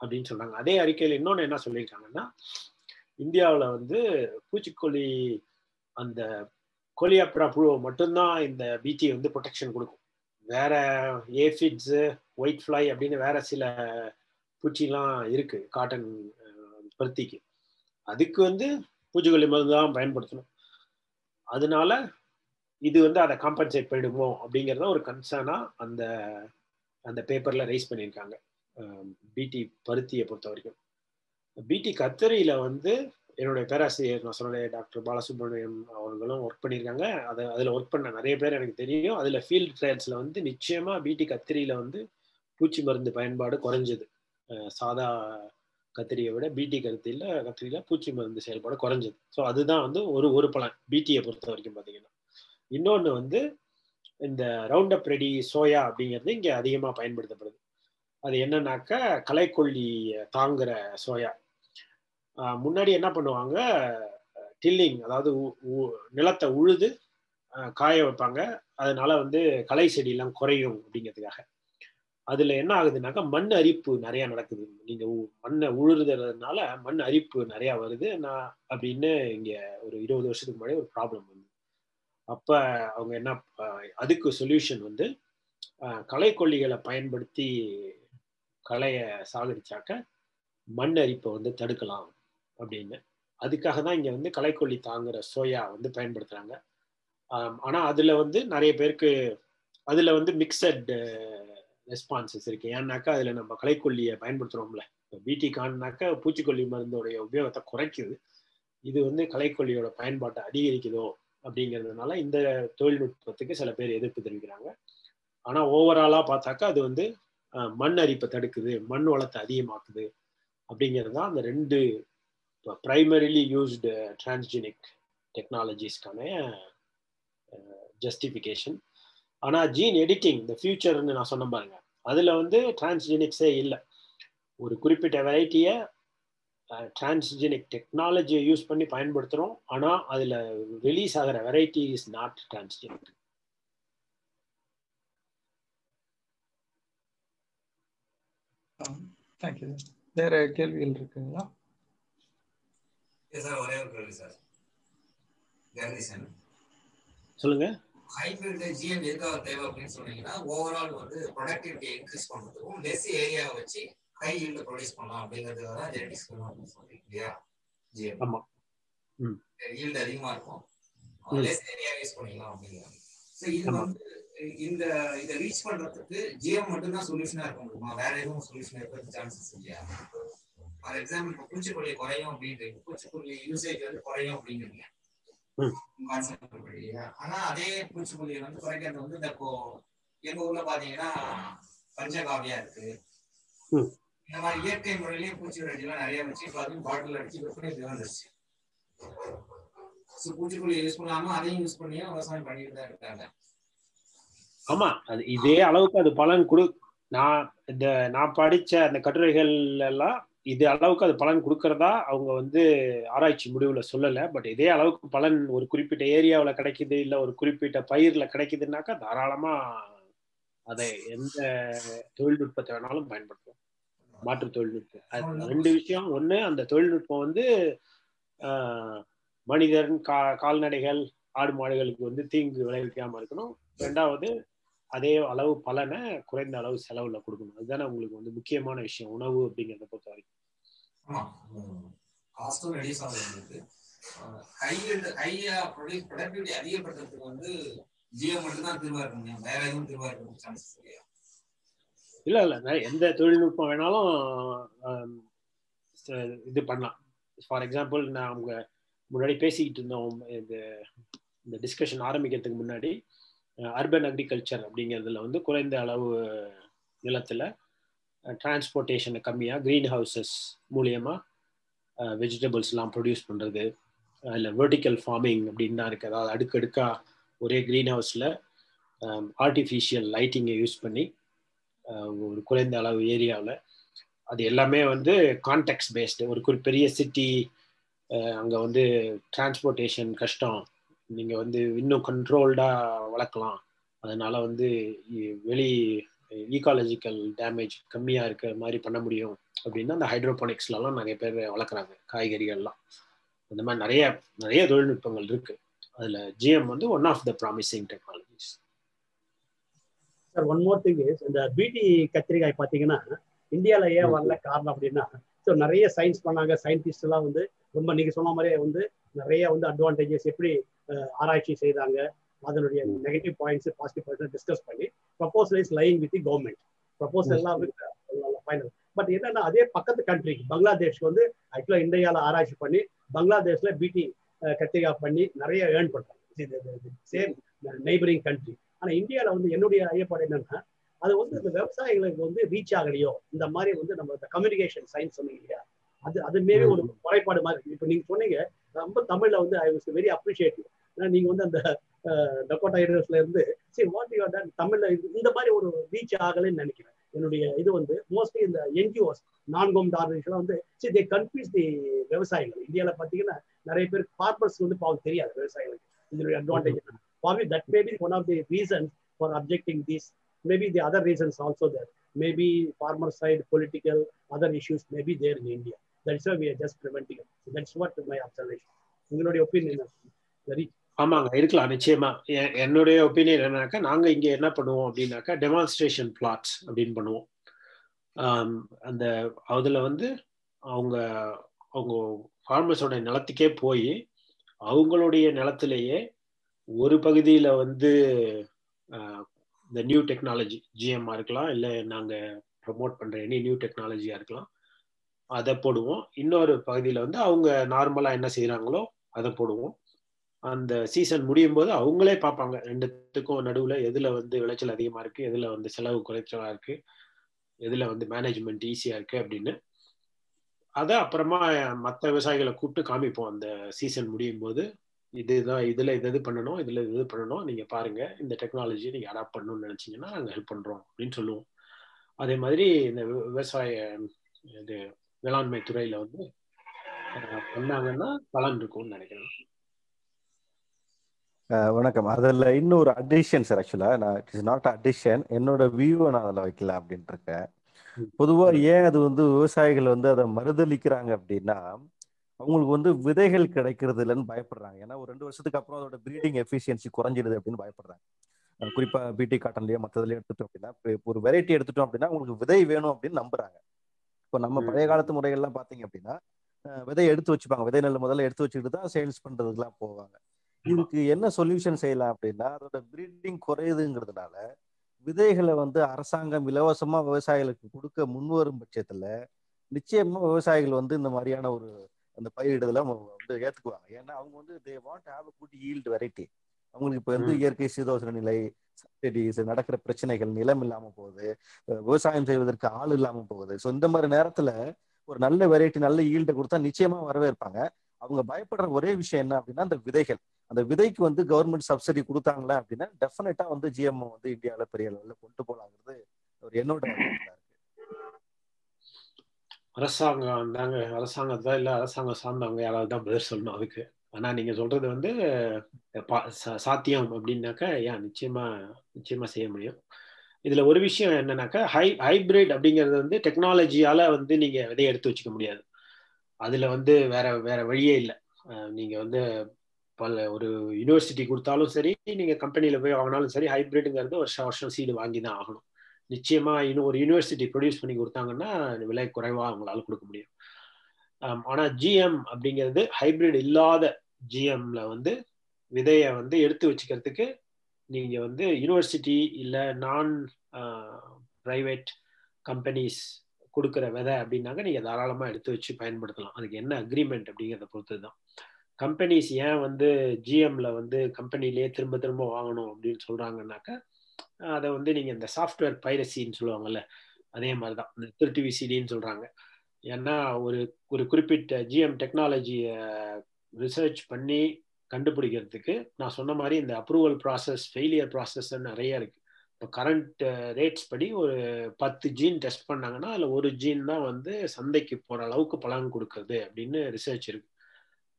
அப்படின்னு சொல்றாங்க. அதே அறிக்கையில் இன்னொன்று என்ன சொல்லியிருக்காங்கன்னா இந்தியாவில் வந்து பூச்சிக்கொல்லி அந்த கொலியாப்ரா புழுவை மட்டும்தான் இந்த பீச்சி வந்து ப்ரொடெக்ஷன் கொடுக்கும். வேற ஏஃபிட்ஸு ஒயிட் ஃப்ளை அப்படின்னு வேற சில பூச்சிலாம் இருக்கு காட்டன் பருத்திக்கு. அதுக்கு வந்து பூச்சிக்கொல்லி மருந்து தான் பயன்படுத்தணும். அதனால இது வந்து அதை காம்பன்சேட் பண்ணிடுமோ அப்படிங்கிறத ஒரு கன்சர்னாக அந்த அந்த பேப்பரில் ரைஸ் பண்ணியிருக்காங்க. பிடி பருத்தியை பொறுத்த வரைக்கும் பிடி கத்தரியில வந்து என்னுடைய பேராசிரியர் நான் சொன்னேன் டாக்டர் பாலசுப்ரமணியம் அவர்களும் ஒர்க் பண்ணியிருக்காங்க. அதை அதில் ஒர்க் பண்ண நிறைய பேர் எனக்கு தெரியும். அதில் ஃபீல்ட் ட்ரையல்ஸில் வந்து நிச்சயமாக பிடி கத்திரியில் வந்து பூச்சி மருந்து பயன்பாடு குறைஞ்சது. சாதா கத்திரியை விட பிடி கத்திரியில் கத்திரியில் பூச்சி மருந்து செயல்பாடு குறைஞ்சது. ஸோ அதுதான் வந்து ஒரு ஒரு பலன் பிடியை பொறுத்த வரைக்கும் பார்த்தீங்கன்னா இன்னொன்று வந்து இந்த ரவுண்ட் அப் ரெடி சோயா அப்படிங்கிறது இங்கே அதிகமாக பயன்படுத்தப்படுது. அது என்னன்னாக்கா கலைக்கொல்லி தாங்குற சோயா. முன்னாடி என்ன பண்ணுவாங்க? டில்லிங் அதாவது நிலத்தை உழுது காய வைப்பாங்க. அதனால வந்து களை செடியெல்லாம் குறையும் அப்படிங்கிறதுக்காக. அதுல என்ன ஆகுதுனாக்கா மண் அரிப்பு நிறைய நடக்குது. நீங்க மண்ணை உழுதுறதுனால மண் அரிப்பு நிறைய வருது. நான் அப்படின்னு இங்க ஒரு இருபது வருஷத்துக்கு முன்னாடி ஒரு ப்ராப்ளம் வந்து அப்ப அவங்க என்ன அதுக்கு சொல்யூஷன் வந்து களைக்கொல்லிகளை பயன்படுத்தி களையை சாகடிச்சாக்க மண் அரிப்பை வந்து தடுக்கலாம் அப்படின்னு. அதுக்காக தான் இங்கே வந்து களைக்கொல்லி தாங்குற சோயா வந்து பயன்படுத்துகிறாங்க ஆனால் அதில் வந்து நிறைய பேருக்கு அதில் வந்து மிக்சட் ரெஸ்பான்சஸ் இருக்கு. ஏன்னாக்கா அதில் நம்ம களைக்கொல்லியை பயன்படுத்துகிறோம்ல இப்போ பிடி கான்னாக்கா பூச்சிக்கொல்லி மருந்தோடைய உபயோகத்தை குறைக்குது. இது வந்து களைக்கொல்லியோட பயன்பாட்டை அதிகரிக்குதோ அப்படிங்கிறதுனால இந்த தொழில்நுட்பத்துக்கு சில பேர் எதிர்ப்பு தெரிவிக்கிறாங்க. ஆனால் ஓவராலாக பார்த்தாக்கா அது வந்து மண் அரிப்பை தடுக்குது மண் வளத்தை அதிகமாக்குது அப்படிங்கிறது தான் அந்த ரெண்டு இப்போ ப்ரைமரிலி யூஸ்டு டிரான்ஸ்ஜெனிக் டெக்னாலஜிஸ்க்கான ஜஸ்டிஃபிகேஷன் ஆனால் ஜீன் எடிட்டிங் இந்த ஃபியூச்சர்னு நான் சொன்ன பாருங்க. அதில் வந்து டிரான்ஸ்ஜெனிக்ஸே இல்லை. ஒரு குறிப்பிட்ட வெரைட்டியை டிரான்ஸ்ஜெனிக் டெக்னாலஜியை யூஸ் பண்ணி பயன்படுத்துகிறோம் ஆனால் அதில் ரிலீஸ் ஆகிற variety is not transgenic thank you வேற கேள்விகள் இருக்குங்களா? சார் ஒரே ஒரு கேள்வி சார் கணேசன் சொல்லுங்க. ஹைபிரிட் ஜிஎம் எதுக்காக தேவை அப்படின்னு சொன்னீங்கன்னா ஓவரால் வந்து ப்ரொடக்டிவிட்டி இன்க்ரீஸ் பண்ணுறதுக்கும் லெஸ் ஏரியா வச்சு ஹை ஈல்டு ப்ரொடியூஸ் பண்ணலாம் அப்படிங்கிறதுக்காக தான் ஜெனடிக்ஸ் அப்படின்னு சொல்றீங்க இல்லையா ஜிஎம் ஆமா. ஈல்டு அதிகமா இருக்கும். லெஸ் ஏரியா யூஸ் பண்ணிக்கலாம் அப்படிங்கிறாங்க. ஸோ இது வந்து இந்த இதை ரீச் பண்றதுக்கு ஜிஎம் மட்டும் தான் சொல்யூஷனா இருக்க முடியுமா? வேற எதுவும் சொல்யூஷன் இருக்கிறது சான்சஸ் இல்லையா? ஃபார் எக்ஸாம்பிள் இப்போ பூச்சிக்கொல்லி குறையும் அப்படின்றீங்க பூச்சிக்கொல்லி யூசேஜ் வந்து குறையும் அப்படிங்கிறீங்க. ஆனா அதே பூச்சிக்கொல்லியை வந்து குறைக்கிறது வந்து இந்த இப்போ எங்க ஊர்ல பாத்தீங்கன்னா பஞ்சகாவியா இருக்கு. இந்த மாதிரி இயற்கை முறையிலேயே பூச்சி எல்லாம் நிறைய வச்சு இப்போ அதுவும் பாட்டில் அடிச்சு விற்பனை வந்துருச்சு. ஸோ பூச்சிக்கொல்லி யூஸ் பண்ணாம அதையும் யூஸ் பண்ணியும் விவசாயம் பண்ணிட்டு தான் இருக்காங்க. ஆமா அது இதே அளவுக்கு அது பலன் கொடு நான் இந்த நான் படிச்ச அந்த கட்டுரைகள் எல்லாம் இது அளவுக்கு அது பலன் கொடுக்கறதா அவங்க வந்து ஆராய்ச்சி முடிவுல சொல்லலை. பட் இதே அளவுக்கு பலன் ஒரு குறிப்பிட்ட ஏரியாவில் கிடைக்குது இல்லை ஒரு குறிப்பிட்ட பயிர்ல கிடைக்குதுன்னாக்கா தாராளமா அதை எந்த தொழில்நுட்பத்தை வேணாலும் பயன்படுத்தும் மாற்று தொழில்நுட்பம். அது ரெண்டு விஷயம். ஒன்று அந்த தொழில்நுட்பம் வந்து மனிதன் கா கால்நடைகள் ஆடு மாடுகளுக்கு வந்து தீங்கு விளைவிக்காம இருக்கணும். ரெண்டாவது அதே அளவு பலனை குறைந்த அளவு செலவுல கொடுக்கணும். அதுதானே உங்களுக்கு வந்து முக்கியமான விஷயம் உணவு அப்படிங்கிறத பொறுத்த வரைக்கும் காஸ்டும் ரெடியூஸ் ஆகுது ஹை ஹையா ப்ரொடக்டிவிட்டி அதிகப்படுத்துறதுக்கு வந்து ஜியோ மட்டும் தான் திரும்ப இருக்க முடியும். வேற எதுவும் திரும்ப இருக்க சான்சஸ் இல்லையா? இல்ல இல்ல. எந்த தொழில்நுட்பம் வேணாலும் இது பண்ணலாம். ஃபார் எக்ஸாம்பிள் நான் அவங்க முன்னாடி பேசிக்கிட்டு இருந்தோம் இந்த இந்த டிஸ்கஷன் ஆரம்பிக்கிறதுக்கு முன்னாடி அர்பன் அக்ரிகல்ச்சர் அப்படிங்கிறதுல வந்து குறைந்த அளவு நிலத்தில் டிரான்ஸ்போர்ட்டேஷனை கம்மியாக க்ரீன் ஹவுசஸ் மூலியமாக வெஜிடபிள்ஸ்லாம் ப்ரொடியூஸ் பண்ணுறது இல்லை வெர்டிக்கல் ஃபார்மிங் அப்படின்னு தான் இருக்குது அதாவது அடுக்கடுக்காக ஒரே க்ரீன் ஹவுஸில் ஆர்டிஃபிஷியல் லைட்டிங்கை யூஸ் பண்ணி ஒரு குறைந்த அளவு ஏரியாவில். அது எல்லாமே வந்து கான்டெக்ட் பேஸ்டு ஒரு குறி பெரிய சிட்டி அங்கே வந்து டிரான்ஸ்போர்ட்டேஷன் கஷ்டம். நீங்கள் வந்து இன்னும் கண்ட்ரோல்டாக வளர்க்கலாம். அதனால வந்து வெளி ஈகாலஜிக்கல் டேமேஜ் கம்மியாக இருக்கிற மாதிரி பண்ண முடியும். அப்படின்னா அந்த ஹைட்ரோபானிக்ஸ்லாம் நிறைய பேர் வளர்க்குறாங்க காய்கறிகள்லாம். அந்த மாதிரி நிறைய நிறைய தொழில்நுட்பங்கள் இருக்கு. அதில் ஜிஎம் வந்து one of the promising technologies sir one more thing is இந்த பிடி கத்திரிக்காய் பார்த்தீங்கன்னா இந்தியாவில் ஏன் வரல காரணம் அப்படின்னா ஸோ நிறைய சயின்ஸ் பண்ணாங்க. சயின்டிஸ்ட் எல்லாம் வந்து ரொம்ப நீங்க சொன்ன மாதிரியே வந்து நிறைய வந்து அட்வான்டேஜஸ் எப்படி ஆராய்ச்சி செய்தாங்க. அதனுடைய negative points positive points discuss பண்ணி proposal is line with the government proposal எல்லாம் ஃபைனல் பட் என்னன்னா அதே பக்கத்து கண்ட்ரி பங்களாதேஷ்க்கு வந்து ஆக்சுவலாக இந்தியாவில் ஆராய்ச்சி பண்ணி பங்களாதேஷ்ல பிடி கத்திரிக்காய் பண்ணி நிறைய ஏர்ன் பண்றாங்க. சேம் நெய்பரிங் கண்ட்ரி ஆனா இந்தியாவில் வந்து என்னுடைய ஐயப்பாடு என்னன்னா அது வந்து இந்த விவசாயிகளுக்கு வந்து ரீச் ஆகலையோ? இந்த மாதிரி வந்து நம்ம இந்த கம்யூனிகேஷன் சயின்ஸ் சொன்னீங்க இல்லையா? அது அது மாரி ஒரு குறைபாடு மாதிரி இப்போ நீங்க சொன்னீங்க ரொம்ப தமிழ்ல வந்து ஐ வாஸ் வெரி அப்ரிஷியேட்டிவ் ஏன்னா நீங்க வந்து அந்த டொக்கோட்டா இருந்து சரி வாட் யூ டன் தமிழ்ல இந்த மாதிரி ஒரு ரீச் ஆகலைன்னு நினைக்கிறேன். என்னுடைய இது வந்து மோஸ்ட்லி இந்த என்ஜிஓஸ் நான் கவர்மெண்ட் ஆர்கனைசேஷன் வந்து சரி தே கன்ஃபியூஸ் தி விவசாயிகள். இந்தியாவில் பார்த்தீங்கன்னா நிறைய பேர் ஃபார்மர்ஸ் வந்து பாவம் தெரியாது விவசாயிகளுக்கு. இதனுடைய advantage probably that may be one of the reasons for objecting this maybe the other reasons also there. Maybe farmer side political other issues may be there in india. That's why we are just preventing it. So that's what my observation. உங்களுடைய opinion very ஆமாங்க இருக்கலாம் நிச்சயமா. என்னுடைய opinion என்னன்னாக்கா நாங்க இங்க என்ன பண்ணுவோம் அப்படின்னாக்கா டெமான்ஸ்ட்ரேஷன் பிளாட்ஸ் அப்படின்னு பண்ணுவோம். அந்த அதுல வந்து அவங்க அவங்க ஃபார்மர்ஸோட நிலத்துக்கே போய் அவங்களுடைய நிலத்திலேயே ஒரு பகுதியில் வந்து இந்த நியூ டெக்னாலஜி ஜிஎம்மா இருக்கலாம் இல்லை நாங்கள் ப்ரமோட் பண்ணுற எனி நியூ டெக்னாலஜியாக இருக்கலாம் அதை போடுவோம். இன்னொரு பகுதியில் வந்து அவங்க நார்மலாக என்ன செய்கிறாங்களோ அதை போடுவோம். அந்த சீசன் முடியும் போது அவங்களே பார்ப்பாங்க ரெண்டுத்துக்கும் நடுவில் எதில் வந்து விளைச்சல் அதிகமாக இருக்குது எதில் வந்து செலவு குறைச்சலாக இருக்குது எதில் வந்து மேனேஜ்மெண்ட் ஈஸியாக இருக்குது அப்படின்னு. அதை அப்புறமா மற்ற விவசாயிகளை கூப்பிட்டு காமிப்போம் அந்த சீசன் முடியும் போது இதுதான் இதுல இது இது பண்ணணும் இதுல இது பண்ணணும். நீங்க பாருங்க இந்த டெக்னாலஜி நீங்க அடாப்ட் பண்ணணும்னு நினைச்சீங்கன்னா நாங்க ஹெல்ப் பண்றோம் அப்படின்னு சொல்லுவோம். அதே மாதிரி இந்த விவசாய இது வேளாண்மை துறையில வந்து பண்ணாங்கன்னா பலன் இருக்கும்னு நினைக்கிறேன். வணக்கம். அதில் இன்னொரு அடிஷன் சார் ஆக்சுவலாக நான் இட் இஸ் நாட் அடிஷன் என்னோட வியூவை நான் அதில் வைக்கல அப்படின்ட்டு இருக்கேன். பொதுவாக ஏன் அது வந்து விவசாயிகள் வந்து அதை மறுதளிக்கிறாங்க அப்படின்னா அவங்களுக்கு வந்து விதைகள் கிடைக்கிறது இல்லைன்னு பயப்படுறாங்க. ஏன்னா ஒரு ரெண்டு வருஷத்துக்கு அப்புறம் அதோட ப்ரீடிங் எஃபிஷியன்சி குறைஞ்சிடுது அப்படின்னு பயப்படுறாங்க. குறிப்பா பிடி காட்டன்லயோ மற்றதுலயோ எடுத்துட்டோம் அப்படின்னா ஒரு வெரைட்டி எடுத்துட்டோம் அப்படின்னா உங்களுக்கு விதை வேணும் அப்படின்னு நம்புறாங்க. இப்போ நம்ம பழைய காலத்து முறைகள்லாம் பாத்தீங்க அப்படின்னா விதை எடுத்து வச்சுப்பாங்க. விதை நெல் முதல்ல எடுத்து வச்சுக்கிட்டு தான் சேல்ஸ் பண்றதுக்குலாம் போவாங்க. இதுக்கு என்ன சொல்யூஷன் செய்யலாம் அப்படின்னா அதோட ப்ரீடிங் குறையுதுங்கிறதுனால விதைகளை வந்து அரசாங்கம் இலவசமா விவசாயிகளுக்கு கொடுக்க முன்வரும் பட்சத்துல நிச்சயமா விவசாயிகள் வந்து இந்த மாதிரியான ஒரு அந்த பயிரிடுதெல்லாம் வந்து ஏத்துக்குவாங்க. ஏன்னா அவங்க வந்து they want have a good yield variety அவங்களுக்கு இப்போ வந்து இயற்கை சீதோசன நிலை சப்சிடிஸ் நடக்கிற பிரச்சனைகள் நிலம் இல்லாம போகுது விவசாயம் செய்வதற்கு ஆள் இல்லாம போகுது. ஸோ இந்த மாதிரி நேரத்துல ஒரு நல்ல வெரைட்டி நல்ல ஈல்டை கொடுத்தா நிச்சயமா வரவேற்பாங்க. அவங்க பயப்படுற ஒரே விஷயம் என்ன அப்படின்னா அந்த விதைகள். அந்த விதைக்கு வந்து கவர்மெண்ட் சப்சிடி கொடுத்தாங்களா அப்படின்னா டெஃபினட்டா வந்து ஜிஎம் வந்து இந்தியாவில பெரிய லெவலில் கொண்டு போலாங்கிறது ஒரு என்னோட <laughs> அரசாங்கம் தாங்க அரசாங்கம் தான் இல்லை அரசாங்கம் சார்ந்தவங்க யாராவது தான் பதில் சொல்லணும் அதுக்கு. ஆனா நீங்க சொல்றது வந்து சாத்தியம் அப்படின்னாக்கா ஏன் நிச்சயமா நிச்சயமா செய்ய முடியும். இதுல ஒரு விஷயம் என்னன்னாக்கா ஹை ஹைபிரிட் அப்படிங்கிறது வந்து டெக்னாலஜியால வந்து நீங்க விதை எடுத்து வச்சுக்க முடியாது. அதுல வந்து வேற வேற வழியே இல்லை. நீங்க வந்து பல ஒரு யூனிவர்சிட்டி கொடுத்தாலும் சரி நீங்க கம்பெனியில போய் வாங்கினாலும் சரி ஹைபிரிட்ங்கிறது வருஷம் வருஷம் சீடு வாங்கி தான் ஆகணும். நிச்சயமா இன்னும் ஒரு யூனிவர்சிட்டி ப்ரொடியூஸ் பண்ணி கொடுத்தாங்கன்னா விலை குறைவாக அவங்களால கொடுக்க முடியும். ஆனா ஜிஎம் அப்படிங்கிறது ஹைபிரிட் இல்லாத ஜிஎம்ல வந்து விதைய வந்து எடுத்து வச்சுக்கிறதுக்கு நீங்க வந்து யூனிவர்சிட்டி இல்லை நான் பிரைவேட் கம்பெனிஸ் கொடுக்குற விதை அப்படின்னாக்க நீங்க தாராளமா எடுத்து வச்சு பயன்படுத்தலாம். அதுக்கு என்ன அக்ரிமெண்ட் அப்படிங்கிறத பொறுத்து தான் கம்பெனிஸ் ஏன் வந்து ஜிஎம்ல வந்து கம்பெனிலேயே திரும்ப திரும்ப வாங்கணும் அப்படின்னு சொல்றாங்கன்னாக்கா அதை வந்து நீங்கள் இந்த சாஃப்ட்வேர் பைரசின்னு சொல்லுவாங்கல்ல அதே மாதிரி தான் இந்த திருட்டு விசிடின்னு சொல்கிறாங்க ஏன்னா ஒரு ஒரு குறிப்பிட்ட ஜிஎம் டெக்னாலஜியை ரிசர்ச் பண்ணி கண்டுபிடிக்கிறதுக்கு நான் சொன்ன மாதிரி இந்த அப்ரூவல் ப்ராசஸ் ஃபெயிலியர் ப்ராசஸ் நிறைய இருக்கு. இப்போ கரண்ட் ரேட்ஸ் படி ஒரு பத்து ஜீன் டெஸ்ட் பண்ணாங்கன்னா அதில் ஒரு ஜீன் தான் வந்து சந்தைக்கு போகிற அளவுக்கு பலன் கொடுக்குறது அப்படின்னு ரிசர்ச் இருக்கு.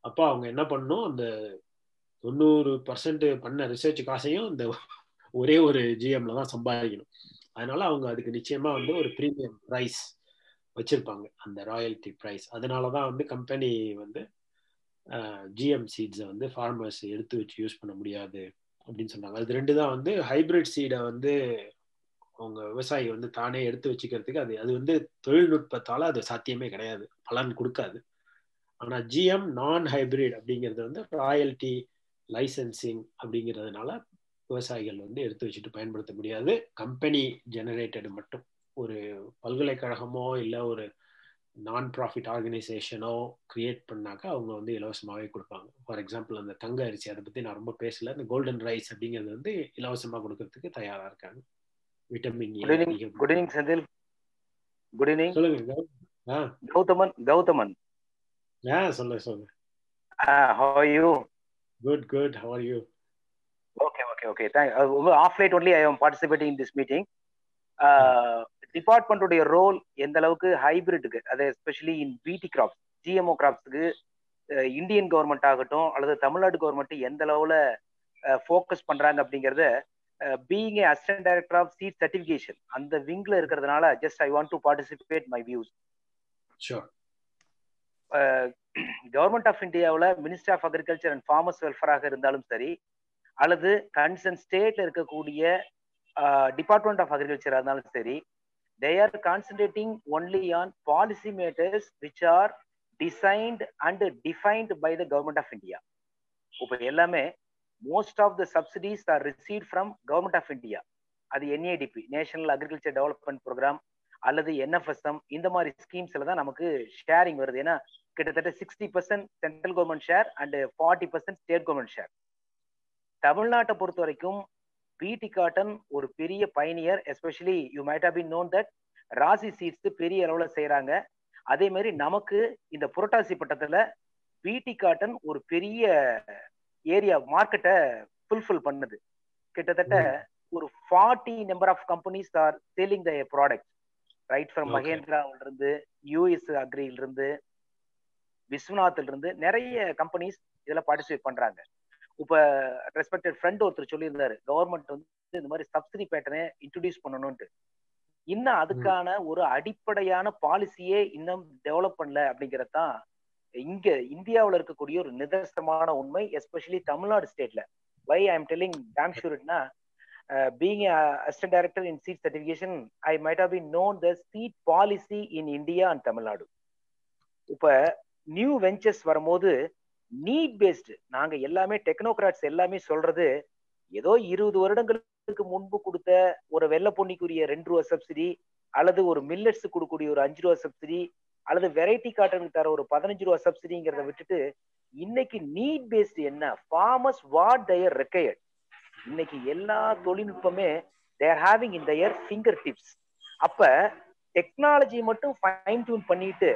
அப்போ அவங்க என்ன பண்ணணும் அந்த தொண்ணூறு பர்சன்ட் பண்ண ரிசர்ச் காசையும் இந்த ஒரே ஒரு ஜிஎம்ல தான் சம்பாதிக்கணும். அதனால அவங்க அதுக்கு நிச்சயமா வந்து ஒரு ப்ரீமியம் ப்ரைஸ் வச்சிருப்பாங்க. அந்த ராயல்டி ப்ரைஸ் அதனால தான் வந்து கம்பெனி வந்து ஜிஎம் சீட்ஸை வந்து ஃபார்மர்ஸ் எடுத்து வச்சு யூஸ் பண்ண முடியாது அப்படின்னு சொன்னாங்க. அது ரெண்டு தான் வந்து ஹைபிரிட் சீடை வந்து அவங்க விவசாயி வந்து தானே எடுத்து வச்சுக்கிறதுக்கு அது அது வந்து தொழில்நுட்பத்தால் அது சாத்தியமே கிடையாது. பலன் கொடுக்காது. ஆனால் ஜிஎம் நான் ஹைபிரிட் அப்படிங்கிறது வந்து ராயல்டி லைசன்சிங் அப்படிங்கிறதுனால விவசாயிகள் வந்து எடுத்து வச்சுட்டு பயன்படுத்த முடியாது. கம்பெனி ஜெனரேட்டட் மட்டும். ஒரு பல்கலைக்கழகமோ இல்லை ஒரு நான் ப்ராஃபிட் ஆர்கனைசேஷனோ கிரியேட் பண்ணாக்க அவங்க வந்து இலவசமாகவே கொடுப்பாங்க. ஃபார் எக்ஸாம்பிள் அந்த தங்க அரிசி அதை பற்றி நான் ரொம்ப பேசல. இந்த கோல்டன் ரைஸ் அப்படிங்கிறது வந்து இலவசமாக கொடுக்கறதுக்கு தயாராக இருக்காங்க. Vitamin good evening good evening Senthil good evening சொல்லுங்க கௌதமன் கௌதமன். ஆ சொல்ல சொல்லு. how are you? Good good. How are you? Okay okay. Okay thank uh, off late only i am participating in this meeting. டிபார்ட்மெண்ட்டுடைய ரோல் எந்த அளவுக்கு ஹைபிரிட்டுக்கு அது especially in BT crops GMO கிராப்ஸுக்கு Indian government ஆகட்டும் அல்லது தமிழ்நாடு கவர்மெண்ட் எந்த அளவுல focus பண்றாங்க அப்படிங்கறத being a assistant director of seed certification அந்த விங்ல இருக்கிறதுனால just I want to participate my views government of இந்தியாவில் minister of agriculture and farmers வெல்ஃபேராக இருந்தாலும் சரி அல்லது கன்சர்ன் ஸ்டேட்ல இருக்கக்கூடிய டிபார்ட்மெண்ட் ஆஃப் அக்ரிகல்ச்சர் இருந்தாலும் சரி they are concentrating only on policy matters which are designed and defined by the government of India இப்போ எல்லாமே most of the subsidies are receive from government of India அது NADP national agriculture development programme அல்லது NFSM இந்த மாதிரி ஸ்கீம்ஸ்ல தான் நமக்கு sharing வருது. ஏன்னா கிட்டத்தட்ட sixty percent central government share and forty percent state government share தமிழ்நாட்டை பொறுத்த வரைக்கும் பிடி காட்டன் ஒரு பெரிய பயணியர். Especially you might have been known that Rasi seeds பெரிய அளவில் செய்யறாங்க அதே மாதிரி நமக்கு இந்த புரட்டாசி பட்டத்துல பிடி காட்டன் ஒரு பெரிய ஏரியா மார்க்கெட்டை ஃபுல்ஃபில் பண்ணுது. கிட்டத்தட்ட ஒரு forty number of companies are selling the product right from மகேந்திராவில இருந்து யூஎஸ் அக்ரியில இருந்து விஸ்வநாத்ல இருந்து நிறைய கம்பெனிஸ் இதுல பார்ட்டிசிபேட் பண்றாங்க. இப்ப ரெஸ்பெக்டட் ஃப்ரெண்ட் ஒருத்தர் சொல்லியிருந்தாரு கவர்மெண்ட் வந்து இந்த மாதிரி சப்சிடி பேட்டர்னை இன்ட்ரடியூஸ் பண்ணணும்ட்டு இன்னும் அதுக்கான ஒரு அடிப்படையான பாலிசியே இன்னும் டெவலப் பண்ணல அப்படிங்கிறது தான் இங்க இந்தியாவில் இருக்கக்கூடிய ஒரு நிதர்சனமான உண்மை எஸ்பெஷலி தமிழ்நாடு ஸ்டேட்ல why I am telling damn ஷூர்னா being assistant director in seed certification I might have been known the seed policy in India and Tamil Nadu இப்ப நியூ வெஞ்சர்ஸ் வரும்போது நீட் பேஸ்டு நாங்க எல்லாமே டெக்னோகிராட்ஸ் எல்லாமே சொல்றது ஏதோ இருபது வருடங்களுக்கு முன்பு கொடுத்த ஒரு வெள்ளை பொன்னிக்குரிய ரெண்டு ரூபா சப்சிடி அல்லது ஒரு மில்லட்ஸ் கொடுக்கக்கூடிய ஒரு அஞ்சு ரூபா சப்சிடி அல்லது வெரைட்டி காட்டனுக்கு தர ஒரு பதினஞ்சு ரூபா சப்சிடிங்கிறத விட்டுட்டு இன்னைக்கு நீட் பேஸ்டு என்ன? ஃபார்மர்ஸ் வாட் தயர் ரெக்கையர்ட் இன்னைக்கு எல்லா தொழில்நுட்பமே they're having in their finger tips அப்ப டெக்னாலஜி மட்டும் ஃபைன் டியூன் பண்ணிட்டு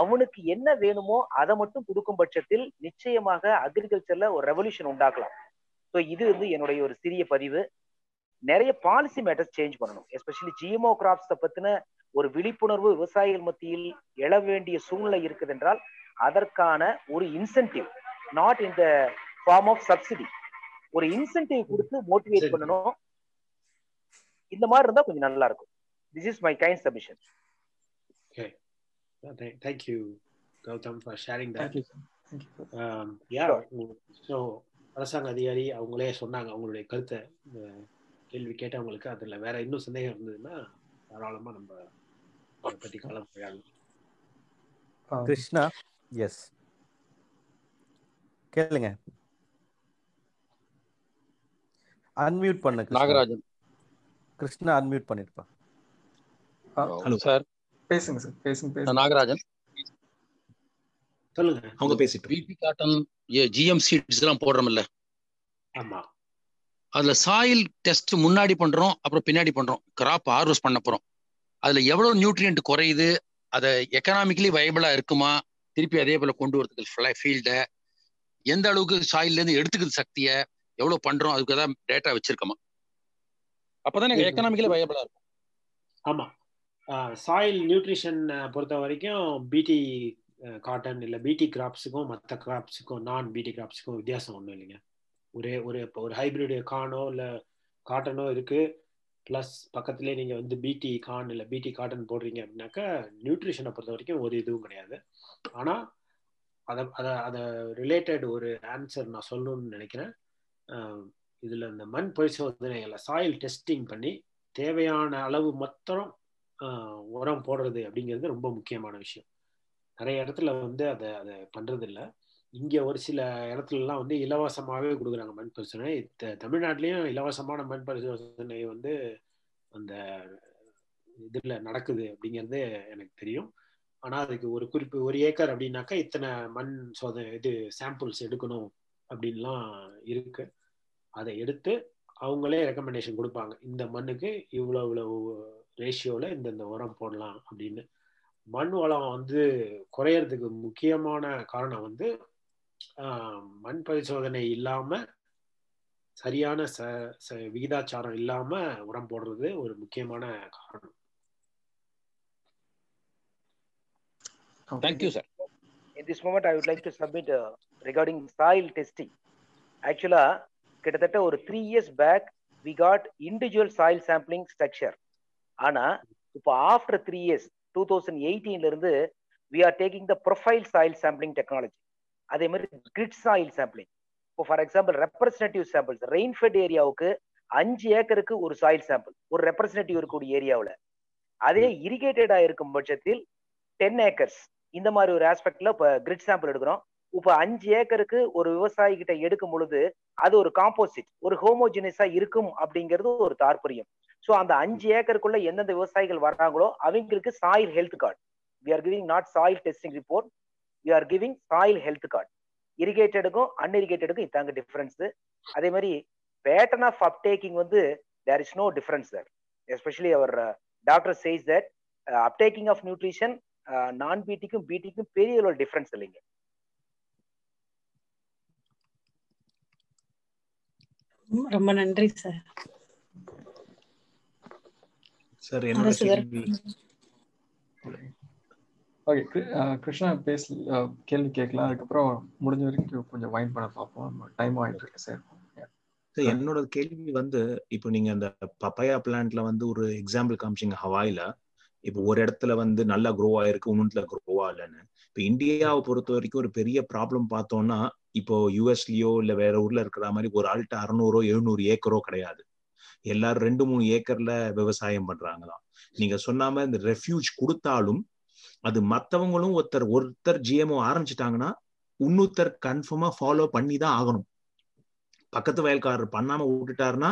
அவனுக்கு என்ன வேணுமோ அதை மட்டும் கொடுக்கும் பட்சத்தில் நிச்சயமாக அக்ரிகல்ச்சர்ல ஒரு ரெவல்யூஷன் உண்டாக்கலாம். ஸோ இது வந்து என்னுடைய ஒரு சிறிய பதிவு. நிறைய பாலிசி மேட்டர்ஸ் சேஞ்ச் பண்ணணும். எஸ்பெஷலி ஜிஎம்ஓ கிராப்ஸை பத்தின ஒரு விழிப்புணர்வு விவசாயிகள் மத்தியில் எழ வேண்டிய சூழ்நிலை இருக்குது என்றால் அதற்கான ஒரு incentive not in the form of subsidy ஒரு இன்சென்டிவ் கொடுத்து மோட்டிவேட் பண்ணணும். இந்த மாதிரி இருந்தா கொஞ்சம் நல்லா இருக்கும். This is my kind submission thank you Gautam for sharing that. Thank you. Thank you. um, yeah so அரசாங்க அதிகாரி அவங்களே சொன்னாங்க அவங்களுடைய கருத்தை கேள்வி கேட்டவங்களுக்கு அதுல வேற இன்னும் சந்தேகம் இருந்ததுன்னா தாராளமா நம்ம அதை பத்தி கலந்துரையாடலாம் கிருஷ்ணா? எஸ் கேளுங்க. அன்மியூட் பண்ணு கிருஷ்ணா. நாகராஜன். கிருஷ்ணா அன்மியூட் பண்ணிருப்பா. ஹலோ சார் பேசுங்க சார் பேசுங்க பேசுங்க. நாகராஜன். சொல்லுங்க. அவங்க பேசிட்டு. பிபி காட்டன் ஜிஎம் சீட்ஸ் எல்லாம் போடுறோம்ல. ஆமா. அதுல சாயில் டெஸ்ட் முன்னாடி பண்றோம் அப்புறம் பின்னாடி பண்றோம். கிராப் ஹார்வெஸ்ட் பண்ண போறோம். அதுல எவ்வளவு நியூட்ரியன்ட் குறையுது அதை எக்கனாமிக்கலி வயபிளா இருக்குமா திருப்பி அதே போல கொண்டு வரதுக்கு ஃபீல்ட எந்த அளவுக்கு சாயில்ல இருந்து எடுத்துக்கிற சக்தியை எவ்வளவு பண்றோம் அதுக்கு ஏதாவது டேட்டா வச்சிருக்கோமா? அப்பதான் எனக்கு எக்கனாமிக்கலி வயபிளா இருக்கும். ஆமா. சாயில் நியூட்ரிஷன் பொறுத்த வரைக்கும் பிடி காட்டன் இல்லை பிடி கிராப்ஸுக்கும் மற்ற கிராப்ஸுக்கும் நான் பிடி கிராப்ஸுக்கும் வித்தியாசம் ஒன்றும் இல்லைங்க. ஒரே ஒரு இப்போ ஒரு ஹைபிரிட் கானோ இல்லை காட்டனோ இருக்குது ப்ளஸ் பக்கத்துலேயே நீங்கள் வந்து பிடி கான் இல்லை பிடி காட்டன் போடுறீங்க அப்படின்னாக்கா நியூட்ரிஷனை பொறுத்த வரைக்கும் ஒரு இதுவும் கிடையாது. ஆனால் அதை அதை அதை ரிலேட்டட் ஒரு ஆன்சர் நான் சொல்லணும்னு நினைக்கிறேன். இதில் இந்த மண் பரிசோதனைகளை சாயில் டெஸ்டிங் பண்ணி தேவையான அளவு மொத்தம் உரம் போடுறது அப்படிங்கிறது ரொம்ப முக்கியமான விஷயம். நிறைய இடத்துல வந்து அதை அதை பண்ணுறதில்ல இல்லை இங்கே ஒரு சில இடத்துலலாம் வந்து இலவசமாகவே கொடுக்குறாங்க மண் பரிசோதனை. தமிழ்நாட்டிலையும் இலவசமான மண் பரிசோதனை வந்து அந்த இதில் நடக்குது அப்படிங்கிறது எனக்கு தெரியும். ஆனால் அதுக்கு ஒரு குறிப்பு ஒரு ஏக்கர் அப்படின்னாக்கா இத்தனை மண் சோதனை இது சாம்பிள்ஸ் எடுக்கணும் அப்படின்லாம் இருக்கு. அதை எடுத்து அவங்களே ரெக்கமெண்டேஷன் கொடுப்பாங்க. இந்த மண்ணுக்கு இவ்வளோ இவ்வளோ ரேஷியோவில் இந்தந்த உரம் போடலாம் அப்படின்னு மண் வளம் வந்து குறையறதுக்கு முக்கியமான காரணம் வந்து மண் பரிசோதனை இல்லாமல் சரியான ச ச விகிதாச்சாரம் இல்லாமல் உரம் போடுறது ஒரு முக்கியமான காரணம் Thank you, sir. In this moment, I would like to submit uh, regarding soil testing. Actually, கிட்டத்தட்ட ஒரு three years back we got individual soil sampling structure ஆனா இப்போ after three years two thousand எயிட்டீன்ல இருந்து we are taking the profile soil sampling technology அதே மாதிரி grid soil sampling இப்போ for example representative samples rainfed ஏரியாவுக்கு அஞ்சு ஏக்கருக்கு ஒரு சாயில் சாம்பிள் ஒரு ரெப்ரஸன்டேட்டிவ் இருக்கக்கூடிய ஏரியாவில் அதே இரிகேட்டடா இருக்கும் பட்சத்தில் டென் ஏக்கர்ஸ் இந்த மாதிரி ஒரு ஆஸ்பெக்ட்ல இப்போ கிரிட் சாம்பிள் எடுக்கிறோம். இப்போ அஞ்சு ஏக்கருக்கு ஒரு விவசாயி கிட்ட எடுக்கும் பொழுது அது ஒரு காம்போசிட் ஒரு ஹோமோஜினஸா இருக்கும் அப்படிங்கிறது ஒரு தாற்பயம். ஸோ அந்த அஞ்சு ஏக்கருக்குள்ள எந்தெந்த விவசாயிகள் வர்றாங்களோ அவங்களுக்கு soil health card we are giving not soil testing report we are giving soil health card இரிகேட்டடுக்கும் அன்இரிகேட்டடுக்கும் இதாங்க டிஃபரன்ஸ் அதே மாதிரி பேட்டர்ன் ஆஃப் அப்டேக்கிங் வந்து there is no difference sir especially our doctor says that uptaking of nutrition non பிடிக்கும் பிடிக்கும் பெரிய ஒரு difference இல்லைங்க. ரொம்ப நன்றி சார் சார் என்னோட கேள்வி. ஓகே கிருஷ்ணா பேச கேள்வி கேட்கலாம். அதுக்கப்புறம் முடிஞ்ச வரைக்கும் கொஞ்சம் வைண்ட் பண்ண பார்ப்போம். டைம் ஆயிட்டு இருக்கு சார். சார் என்னோட கேள்வி வந்து இப்போ நீங்க அந்த பப்பாயா பிளான்ட்ல வந்து ஒரு எக்ஸாம்பிள் காமிச்சிங்க ஹவாயில. இப்போ ஒரு இடத்துல வந்து நல்லா க்ரோ ஆயிருக்கு இன்னொன்றுல க்ரோ ஆகலன்னு. இப்போ இந்தியாவை பொறுத்த வரைக்கும் ஒரு பெரிய ப்ராப்ளம் பார்த்தோம்னா இப்போ யூஎஸ்லயோ இல்ல வேற ஊர்ல இருக்கிற மாதிரி ஒரு ஆள்கிட்ட அறுநூறோ எழுநூறு ஏக்கரோ கிடையாது. எல்லாரும் ரெண்டு மூணு ஏக்கர்ல விவசாயம் பண்றாங்களாம். நீங்க சொன்னாம இந்த ரெஃப்யூஜ் கொடுத்தாலும் அது மத்தவங்களும் ஒருத்தர் ஒருத்தர் ஜிஎம்ஓ ஆரம்பிச்சிட்டாங்கன்னா இன்னொருத்தர் கன்ஃபார்மா ஃபாலோ பண்ணி தான் ஆகணும். பக்கத்து வயல்காரர் பண்ணாம விட்டுட்டாருன்னா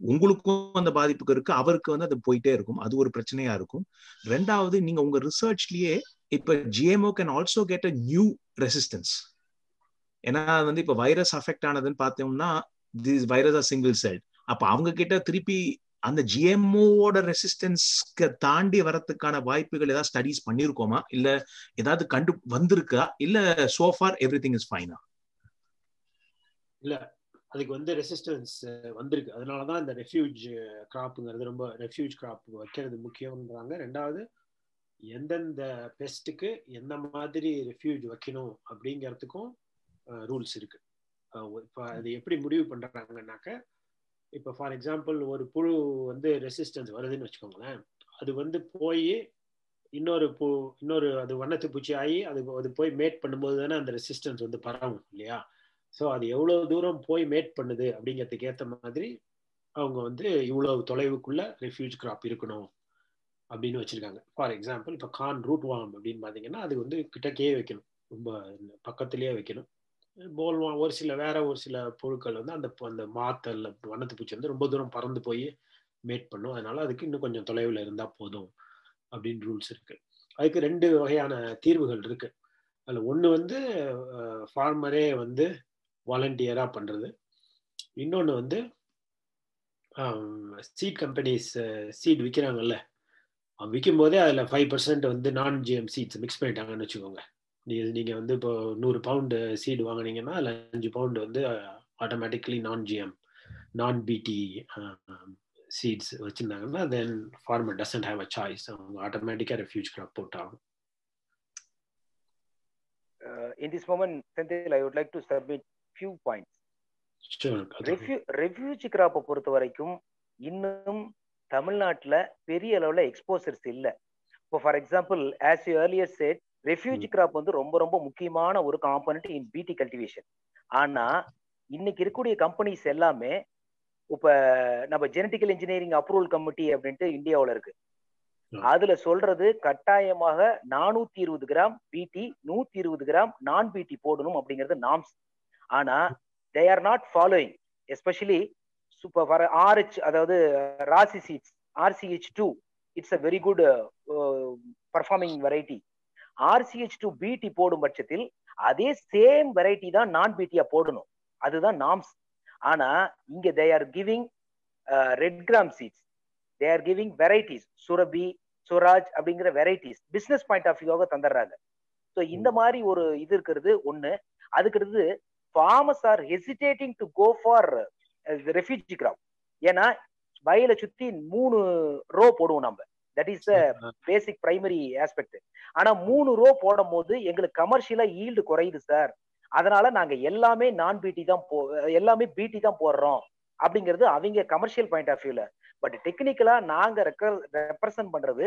உங்களுக்கும் அந்த பாதிப்புக்கு இருக்கு அவருக்கு வந்து அது போயிட்டே இருக்கும். அது ஒரு பிரச்சனையா இருக்கும். ரெண்டாவது நீங்க உங்க ரிசர்ச்லயே இப்ப GMO can also get a new resistance ஏன்னா வந்து இப்ப வைரஸ் அஃபெக்ட் ஆனதுன்னு பார்த்தோம்னா this virus are single celled அப்ப அவங்க கிட்ட திருப்பி அந்த ஜிஎம்ஓட ரெசிஸ்டன்ஸ்க்கு தாண்டி வரத்துக்கான வாய்ப்புகள் ஏதாவது ஸ்டடிஸ் பண்ணிருக்கோமா? இல்ல ஏதாவது கண்டு வந்திருக்கா? இல்ல சோஃபார் எவ்ரி திங் இஸ் ஃபைனா இல்ல அதுக்கு வந்து ரெசிஸ்டன்ஸ் வந்திருக்கு. அதனாலதான் இந்த ரெஃப்யூஜ் கிராப்புங்கிறது ரொம்ப ரெஃப்யூஜ் கிராப் வைக்கிறது முக்கியம்ன்றாங்க. ரெண்டாவது எந்தெந்த பெஸ்ட்டுக்கு எந்த மாதிரி ரெஃப்யூஜ் வைக்கணும் அப்படிங்கிறதுக்கும் ரூல்ஸ் இருக்கு. இப்போ அது எப்படி முடிவு பண்றாங்கன்னாக்க இப்போ ஃபார் எக்ஸாம்பிள் ஒரு புழு வந்து ரெசிஸ்டன்ஸ் வருதுன்னு வச்சுக்கோங்களேன். அது வந்து போய் இன்னொரு பூ இன்னொரு அது வண்ணத்து பூச்சி ஆகி அது அது போய் மேட் பண்ணும்போது தானே அந்த ரெசிஸ்டன்ஸ் வந்து பரவும் இல்லையா? ஸோ அது எவ்வளோ தூரம் போய் மேட் பண்ணுது அப்படிங்கிறதுக்கு ஏற்ற மாதிரி அவங்க வந்து இவ்வளவு தொலைவுக்குள்ள ரெஃப்யூஜ் கிராப் இருக்கணும் அப்படின்னு வச்சிருக்காங்க. ஃபார் எக்ஸாம்பிள் இப்போ கான் ரூட் வாம் அப்படின்னு பார்த்தீங்கன்னா அது வந்து கிட்டக்கே வைக்கணும். ரொம்ப பக்கத்துலேயே வைக்கணும். போல்வான் ஒரு சில வேற ஒரு சில புழுக்கள் வந்து அந்த அந்த மாத்தல் வண்ணத்து பூச்சி வந்து ரொம்ப தூரம் பறந்து போய் மேட் பண்ணும். அதனால அதுக்கு இன்னும் கொஞ்சம் தொலைவில் இருந்தால் போதும் அப்படின்னு ரூல்ஸ் இருக்கு. அதுக்கு ரெண்டு வகையான தீர்வுகள் இருக்கு. அதில் ஒன்று வந்து ஃபார்மரே வந்து வாலண்டியராக பண்ணுறது இன்னொன்று வந்து சீட் கம்பெனிஸ் சீட் விற்கிறாங்கல்ல விற்கும் போதே அதில் ஃபைவ் பர்சன்ட் வந்து நான் ஜிஎம் சீட்ஸ் மிக்ஸ் பண்ணிட்டாங்கன்னு வச்சுக்கோங்க. நீங்க நீங்க வந்து இப்போ நூறு பவுண்டு சீடு வாங்குனீங்கன்னா அதில் அஞ்சு பவுண்டு வந்து ஆட்டோமேட்டிக்லி நான் ஜிஎம் நான் BT seeds வச்சிருந்தாங்கன்னா then farmer doesn't have a choice அவங்க ஆட்டோமேட்டிக்காக ரெஃப்யூஜ் கிராப் போட்டாகும் Uh, in this moment, Senthil, I would like to submit few points. Sure. Refugee கிராப்பை பொறுத்த வரைக்கும் இன்னும் தமிழ்நாட்டில் பெரிய அளவில் எக்ஸ்போசர்ஸ் இல்லை இப்போ for example as you earlier said refugee crop வந்து ரொம்ப ரொம்ப முக்கியமான ஒரு காம்பனண்ட் இன் பிடி கல்டிவேஷன் ஆனா இன்னைக்கு இருக்கக்கூடிய கம்பெனிஸ் எல்லாமே இப்ப நம்ம ஜெனட்டிக்கல் இன்ஜினியரிங் அப்ரூவல் கமிட்டி அப்படின்ட்டு இந்தியாவில் இருக்கு. அதுல சொல்றது கட்டாயமாக நானூத்தி இருபது கிராம் பிடி நூத்தி இருபது கிராம் நான் பிடி போடணும் அப்படிங்கிறது நாம்ஸ் ஆனா they are not following especially super for RH அதாவது Rasi seeds RCH two it's a very good performing variety RCH two BT போடும் பட்சத்தில் அதே சேம் வெரைட்டி தான் நான் பிடியா போடணும். அதுதான் நாம்ஸ் ஆனா இங்க they are giving red gram seeds they are giving varieties Surabhi Suraj அப்படிங்கிற வெரைட்டிஸ் பிசினஸ் பாயிண்ட் ஆஃப் வியூவாக தந்துடுறாங்க. ஸோ இந்த மாதிரி ஒரு இது இருக்கிறது ஒண்ணு. அதுக்கு farmers are hesitating to go for refugee crop ஏன்னா வயலை சுத்தி மூணு ரோ போடுவோம் நம்ம that is basic primary aspect ஆனா மூணு ரோ போடும் போது எங்களுக்கு கமர்ஷியலா ஈல்டு குறையுது சார் அதனால நாங்க எல்லாமே நான் பிடி தான் போ எல்லாமே பிடி தான் போடுறோம். அப்படிங்கிறது அவங்க கமர்ஷியல் பாயிண்ட் ஆஃப் வியூல பட் டெக்னிக்கலா நாங்க ரெப்ரசன்ட் பண்றது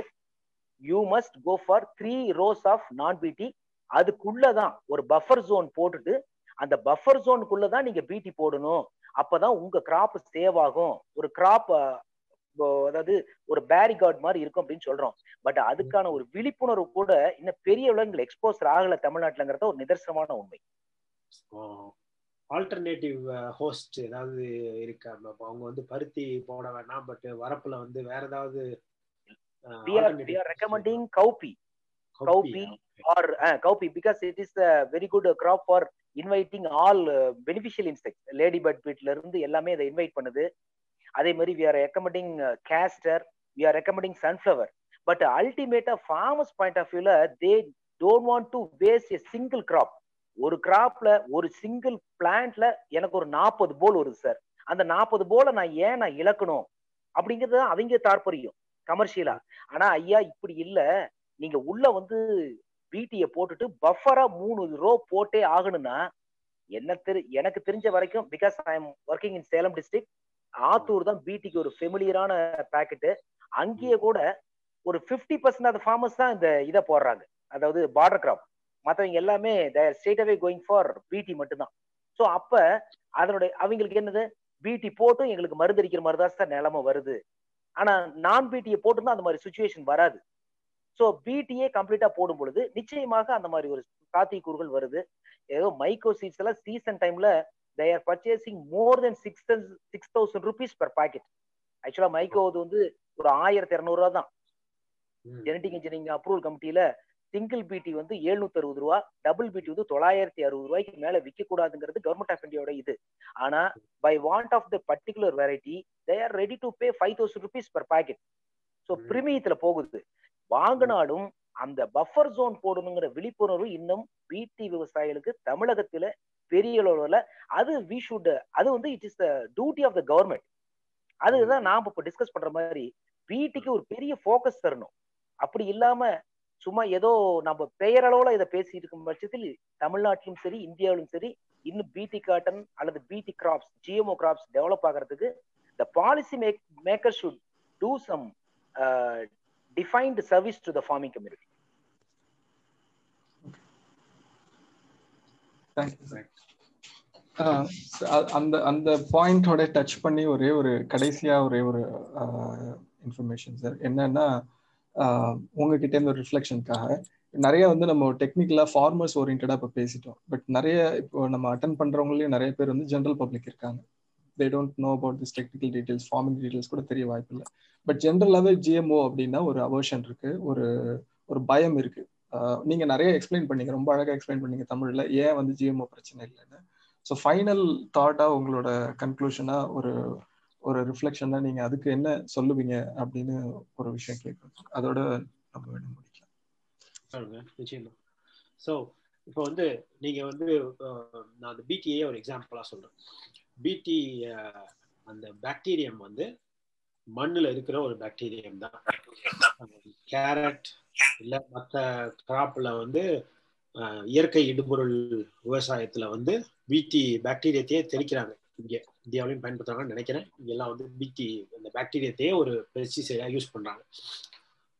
you must go for three rows of non BT அதுக்குள்ளதான் ஒரு பஃபர் ஜோன் போட்டுட்டு அந்த பஃபர் ஜோனுக்குள்ளதான் நீங்க பிடி போடணும். அப்பதான் உங்க கிராப் சேவ் ஆகும். ஒரு கிராப் அதாவது ஒரு பேரிகார்ட் மாதிரி இருக்கும் அப்படின்னு சொல்றோம். பட் அதுக்கான ஒரு விழிப்புணர்வு கூட இன்னும் பெரிய விலங்குகள் எக்ஸ்போசர் ஆகல தமிழ்நாட்டுலங்கிறத ஒரு நிதர்சனமான உண்மை. ஆல்டர்னேட்டிவ் ஹோஸ்ட் ஏதாவது இருக்கா அவங்க வந்து பருத்தி போட வேணாம் பட் வரப்புல வந்து வேற ஏதாவது recommending cowpea cowpea or cowpea because it is very good crop for inviting all beneficial insect lady bird beetle இருந்து எல்லாமே அதை இன்வைட் பண்ணுது. அதே மாதிரி we are recommending castor we are recommending sunflower but அல்டிமேட்டா ஃபார்மர்ஸ் பாயிண்ட் ஆஃப் வியூல they don't want to waste a single crop ஒரு கிராப்ல ஒரு சிங்கிள் பிளான்ட்ல எனக்கு ஒரு நாற்பது போல் வருது சார் அந்த நாற்பது போல நான் ஏன் நான் இழக்கணும்? அப்படிங்கிறது அவங்க தாற்பரியம் கமர்ஷியலா ஆனா ஐயா இப்படி இல்ல. நீங்க உள்ள வந்து பிடிய போட்டுட்டு பஃபரா மூணு ரோ போட்டே ஆகணும்னா என்ன தெரி எனக்கு தெரிஞ்ச வரைக்கும் because I am working in Salem district Attur தான் பிடிக்கு ஒரு ஃபெமிலியரான பேக்கெட்டு அங்கேயே கூட ஒரு ஃபிஃப்டி பர்சன்ட் ஆஃப் ஃபார்மர்ஸ் தான் இந்த இதை போடுறாங்க. அதாவது பார்டர் கிராப் மற்றவங்க எல்லாமே state away going for BT மட்டும்தான். ஸோ அப்ப அதனுடைய அவங்களுக்கு என்னது? பிடி போட்டும் எங்களுக்கு மருந்தடிக்கிற மாதிரி தான் சார் நிலமை வருது. ஆனா நான் பிடியை போட்டுதான் அந்த மாதிரி சுச்சுவேஷன் வராது. ஸோ பிடியே கம்ப்ளீட்டா போடும் பொழுது நிச்சயமாக அந்த மாதிரி ஒரு சாத்தியக்கூறுகள் வருது. ஏதோ மைக்ரோ சீட்ஸ் எல்லாம் சீசன் டைம்ல they are purchasing more than six six thousand rupees per packet ஆக்சுவலா மைக்கோ வந்து ஒரு ஆயிரத்தி இரநூறுவா தான். ஜெனட்டிக் இன்ஜினியரிங் அப்ரூவல் கமிட்டியில சிங்கிள் பிடி வந்து எழுநூத்தி அறுபது ரூபா டபுள் பிடி வந்து தொள்ளாயிரத்தி அறுபது ரூபாய்க்கு மேல விற்க கூடாதுங்கிறது கவர்மெண்ட் ஆஃப் இந்தியாவோட இது. ஆனா by want of the particular variety they are ready to pay five thousand rupees per packet so பிரிமியத்துல போகுது. வாங்கினாலும் அந்த பஃபர் ஜோன் போடணுங்கிற விழிப்புணர்வு இன்னும் பிடி விவசாயிகளுக்கு தமிழகத்துல பெரிய அளவுல அது வி ஷுட் அது வந்து it is the duty of the government அதுதான் நாம இப்போ டிஸ்கஸ் பண்ற மாதிரி பிடிக்கு ஒரு பெரிய ஃபோக்கஸ் தரணும். அப்படி இல்லாம சும்மா ஏதோ நம்ம பெயரளவுல இதை பேசிட்டு இருக்கும் பட்சத்தில் தமிழ்நாட்டிலும் சரி இந்தியாவிலும் சரி இன்னும் பிடி காட்டன் அல்லது பிடி கிராப்ஸ் ஜிஎம்ஓ கிராப்ஸ் டெவலப் ஆகிறதுக்கு the policy make maker should do some defined service to the farming community அந்த அந்த பாயிண்டோட டச் பண்ணி ஒரே ஒரு கடைசியா ஒரே ஒரு இன்ஃபர்மேஷன் சார் என்னன்னா உங்ககிட்ட இருந்து ஒரு ரிஃப்ளெக்ஷனுக்காக நிறைய வந்து நம்ம டெக்னிக்கலா ஃபார்மர்ஸ் ஓரியன்டா இப்போ பேசிட்டோம். பட் நிறைய இப்போ நம்ம அட்டன் பண்றவங்களையும் நிறைய பேர் வந்து ஜென்ரல் பப்ளிக் இருக்காங்க. They don't know about this technical details farming details கூட தெரிய வாய்ப்பு இல்லை. பட் ஜென்ரலாகவே ஜிஎம்ஓ அப்படின்னா ஒரு அவர்ஷன் இருக்கு. ஒரு ஒரு பயம் இருக்கு. நீங்க நிறைய எக்ஸ்பிளைன் பண்ணீங்க. ரொம்ப அழகா எக்ஸ்பிளைன் பண்ணீங்க தமிழ்ல. ஏன் வந்து ஜிஎம்ஓ பிரச்சனை இல்லைன்னு. ஸோ ஃபைனல் தாட்டா உங்களோட கன்க்ளூஷனா ஒரு ஒரு ரிஃப்ளெக்ஷனா நீங்க அதுக்கு என்ன சொல்லுவீங்க அப்படின்னு ஒரு விஷயம் கேட்கணும். அதோட நம்ம வேணும் முடிக்கலாம். நிச்சயமா. ஸோ இப்போ வந்து நீங்க வந்து நான் அந்த பிடிஏ ஒரு எக்ஸாம்பிளா சொல்றேன். பிடி அந்த பாக்டீரியம் வந்து மண்ணுல இருக்கிற ஒரு பாக்டீரியம் தான். கேரட் இல்ல மற்ற கிராப்ல வந்து இயற்கை இடுபொருள் விவசாயத்துல வந்து பிடி பாக்டீரியத்தையே தெளிக்கிறாங்க. இங்க இந்தியாவிலையும் பயன்படுத்துறாங்கன்னு நினைக்கிறேன். இங்கெல்லாம் வந்து பிடி அந்த பாக்டீரியத்தையே ஒரு பெஸ்டிசைடா யூஸ் பண்றாங்க.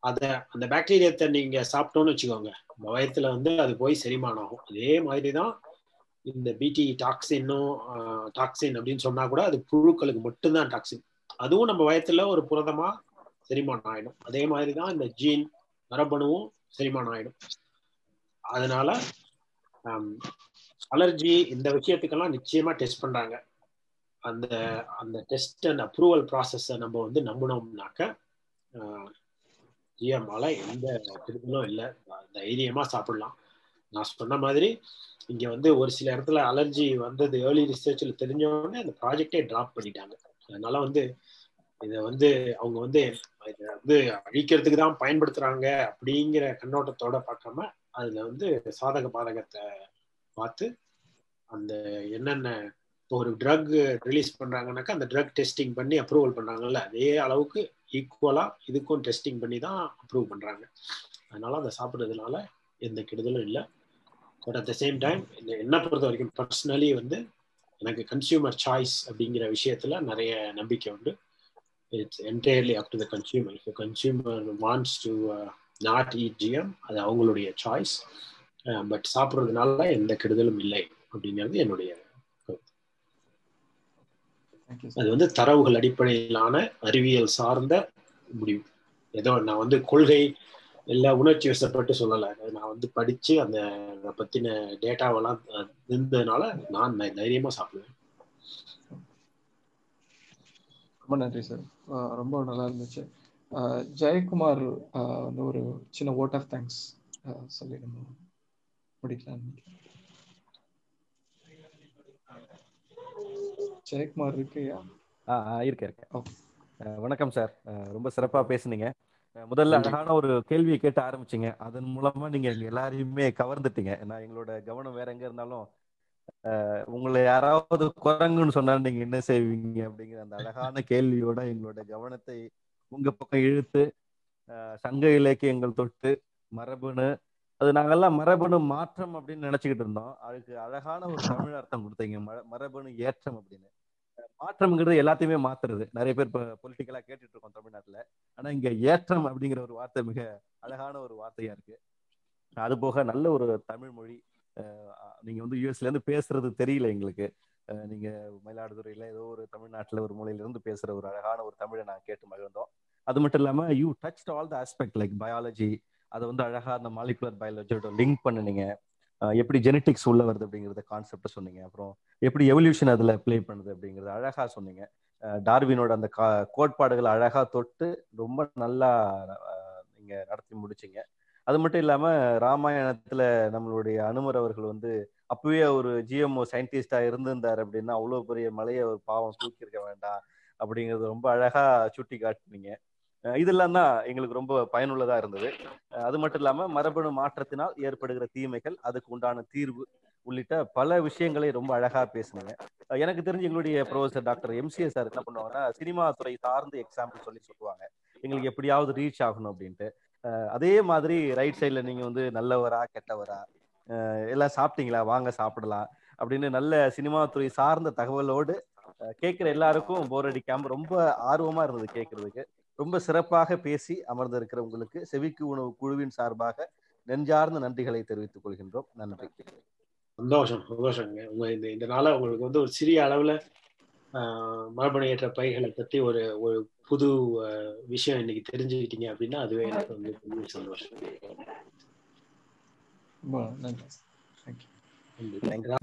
அதை அந்த பாக்டீரியத்தை நீங்க சாப்பிட்டோம்னு வச்சுக்கோங்க. வயத்துல வந்து அது போய் செரிமானம் ஆகும். அதே மாதிரி தான் இந்த பிடி டாக்ஸின்னும் டாக்ஸின் அப்படின்னு சொன்னா கூட அது புழுக்களுக்கு மட்டும்தான் டாக்ஸின் அதுவும் நம்ம வயத்துல ஒரு புரதமா செரிமானம் ஆயிடும். அதே மாதிரி தான் இந்த ஜீன் மரபணுவும் செரிமானம் ஆயிடும். அதனால அலர்ஜி இந்த விஷயத்துக்கெல்லாம் நிச்சயமா டெஸ்ட் பண்றாங்க. அந்த அந்த டெஸ்ட் அண்ட் அப்ரூவல் ப்ராசஸை நம்ம வந்து நம்பினோம்னாக்க ஜிஎம்மால எந்த திருப்பலும் இல்லை. தைரியமா சாப்பிடலாம். நான் சொன்ன மாதிரி இங்க வந்து ஒரு சில இடத்துல அலர்ஜி வந்தது ஏர்லி ரிசர்ச்ல தெரிஞ்சோடனே அந்த ப்ராஜெக்டே டிராப் பண்ணிட்டாங்க. அதனால வந்து இதை வந்து அவங்க வந்து இதை வந்து அழிக்கிறதுக்கு தான் பயன்படுத்துறாங்க அப்படிங்கிற கண்ணோட்டத்தோட பார்க்காம அதுல வந்து சாதக பாதகத்தை பார்த்து அந்த என்னென்ன இப்போ ஒரு ட்ரக் ரிலீஸ் பண்றாங்கனாக்கா அந்த ட்ரக் டெஸ்டிங் பண்ணி அப்ரூவல் பண்றாங்கல்ல அதே அளவுக்கு ஈக்குவலா இதுக்கும் டெஸ்டிங் பண்ணி தான் அப்ரூவ் பண்றாங்க. அதனால அதை சாப்பிட்றதுனால எந்த கெடுதலும் இல்லை. But at the same time என்ன பொறுத்த வரைக்கும் பர்சனலி வந்து எனக்கு கன்சியூமர் சாய்ஸ் அப்படிங்கிற விஷயத்துல நிறைய நம்பிக்கை உண்டு. It's entirely up to the consumer consumer wants to not eat GM அது அவங்களுடைய சாய்ஸ் பட் சாப்பிட்றதுனால எந்த கெடுதலும் இல்லை அப்படிங்கிறது என்னுடைய அது வந்து தரவுகள் அடிப்படையிலான அறிவியல் சார்ந்த முடிவு. ஏதோ நான் வந்து கொள்கை இல்லை உணர்ச்சி வசப்பட்டு சொல்லலை. நான் வந்து படிச்சு அந்த பத்தின டேட்டாவெல்லாம் இருந்ததுனால நான் தைரியமா சாப்பிடுவேன். ரொம்ப நன்றி சார் ரொம்ப நல்லா இருந்துச்சு. ஜெயக்குமார் வந்து ஒரு சின்ன ஓட் ஆஃப் தேங்க்ஸ் சொல்லி நம்ம முடிக்கலாம் ஜெயக்குமார் இருக்கையா? ஆ இருக்கேன் இருக்கேன் வணக்கம் சார். ரொம்ப சிறப்பாக பேசுனீங்க. முதல்ல அழகான ஒரு கேள்வியை கேட்டு ஆரம்பிச்சிங்க. அதன் மூலமா நீங்க எல்லாரையுமே கவர்ந்துட்டீங்க. நான் எங்களோட கவனம் வேற எங்க இருந்தாலும் உங்களை யாராவது குரங்குன்னு சொன்னா நீங்க என்ன செய்வீங்க அப்படிங்கிற அந்த அழகான கேள்வியோட எங்களோட கவனத்தை உங்க பக்கம் இழுத்து சங்க இலக்கியங்கள் தொட்டு மரபணு அது நாங்கெல்லாம் மரபணு மாற்றம் அப்படின்னு நினைச்சுக்கிட்டு இருந்தோம். அதுக்கு அழகான ஒரு <laughs> தமிழ் அர்த்தம் கொடுத்தீங்க மரபணு ஏற்றம் அப்படின்னு. மாற்றம்ங்கிறது எல்லாத்தையுமே மாத்துறது. நிறைய பேர் இப்போ பொலிட்டிக்கலா கேட்டுட்டு இருக்கோம் தமிழ்நாட்டுல. ஆனா இங்க ஏற்றம் அப்படிங்கிற ஒரு வார்த்தை மிக அழகான ஒரு வார்த்தையா இருக்கு. அது போக நல்ல ஒரு தமிழ் மொழி நீங்க வந்து யூஎஸ்ல இருந்து பேசுறது தெரியல எங்களுக்கு. நீங்க மயிலாடுதுறையில ஏதோ ஒரு தமிழ்நாட்டுல ஒரு மூலையில இருந்து பேசுற ஒரு அழகான ஒரு தமிழை நான் கேட்டு மகிழ்ந்தோம். அது மட்டும் இல்லாம you touch all the aspect like biology அதை வந்து அழகா அந்த மாலிகுலர் பயாலஜியோட லிங்க் பண்ணுனீங்க. எப்படி ஜெனட்டிக்ஸ் உள்ள வருது அப்படிங்கிறத கான்செப்ட் சொன்னீங்க. அப்புறம் எப்படி எவல்யூஷன் அதுல பிளே பண்ணுது அப்படிங்கறத அழகா சொன்னீங்க. டார்வினோட அந்த கோட்பாடுகளை அழகா தொட்டு ரொம்ப நல்லா நீங்க நடத்தி முடிச்சிங்க. அது மட்டும் இல்லாம ராமாயணத்துல நம்மளுடைய அனுமர் அவர்கள் வந்து அப்பவே ஒரு ஜிஎம்ஓ சயின்டிஸ்டா இருந்திருந்தார் அப்படின்னா அவ்வளவு பெரிய மலையை ஒரு பாவம் தூக்கியிருக்க வேண்டாம் அப்படிங்கறது ரொம்ப அழகா சுட்டி காட்டினீங்க இதெல்லாம் தான் எங்களுக்கு ரொம்ப பயனுள்ளதா இருந்தது. அது மட்டும் இல்லாம மரபணு மாற்றத்தினால் ஏற்படுகிற தீமைகள் அதுக்கு உண்டான தீர்வு உள்ளிட்ட பல விஷயங்களை ரொம்ப அழகா பேசுனீங்க. எனக்கு தெரிஞ்சு எங்களுடைய ப்ரொஃபசர் டாக்டர் எம்சிஎஸ் சார் என்ன பண்ணுவாங்கன்னா சினிமா துறை சார்ந்து எக்ஸாம்பிள் சொல்லி சொல்லுவாங்க. எங்களுக்கு எப்படியாவது ரீச் ஆகணும் அப்படின்ட்டு. அதே மாதிரி ரைட் சைட்ல நீங்க வந்து நல்லவரா கெட்டவரா எல்லாம் சாப்பிட்டீங்களா? வாங்க சாப்பிடலாம் அப்படின்னு நல்ல சினிமா துறை சார்ந்த தகவலோடு கேட்குற எல்லாருக்கும் போர் அடிக்காம ரொம்ப ஆர்வமா இருந்தது கேட்கறதுக்கு. ரொம்ப சிறப்பாக பேசி அமர்ந்திருக்கிற உங்களுக்கு செவிக்கு உணவு குழுவின் சார்பாக நெஞ்சார்ந்த நன்றிகளை தெரிவித்துக் கொள்கின்றோம். நன்றி. சந்தோஷம் சந்தோஷங்க. உங்க இந்த இந்த நாள உங்களுக்கு வந்து ஒரு சிறிய அளவுல மரபணையற்ற பைகளை பத்தி ஒரு ஒரு புது விஷயம் இன்னைக்கு தெரிஞ்சுக்கிட்டீங்க அப்படின்னா அதுவே எனக்கு வந்து சந்தோஷம். நன்றி.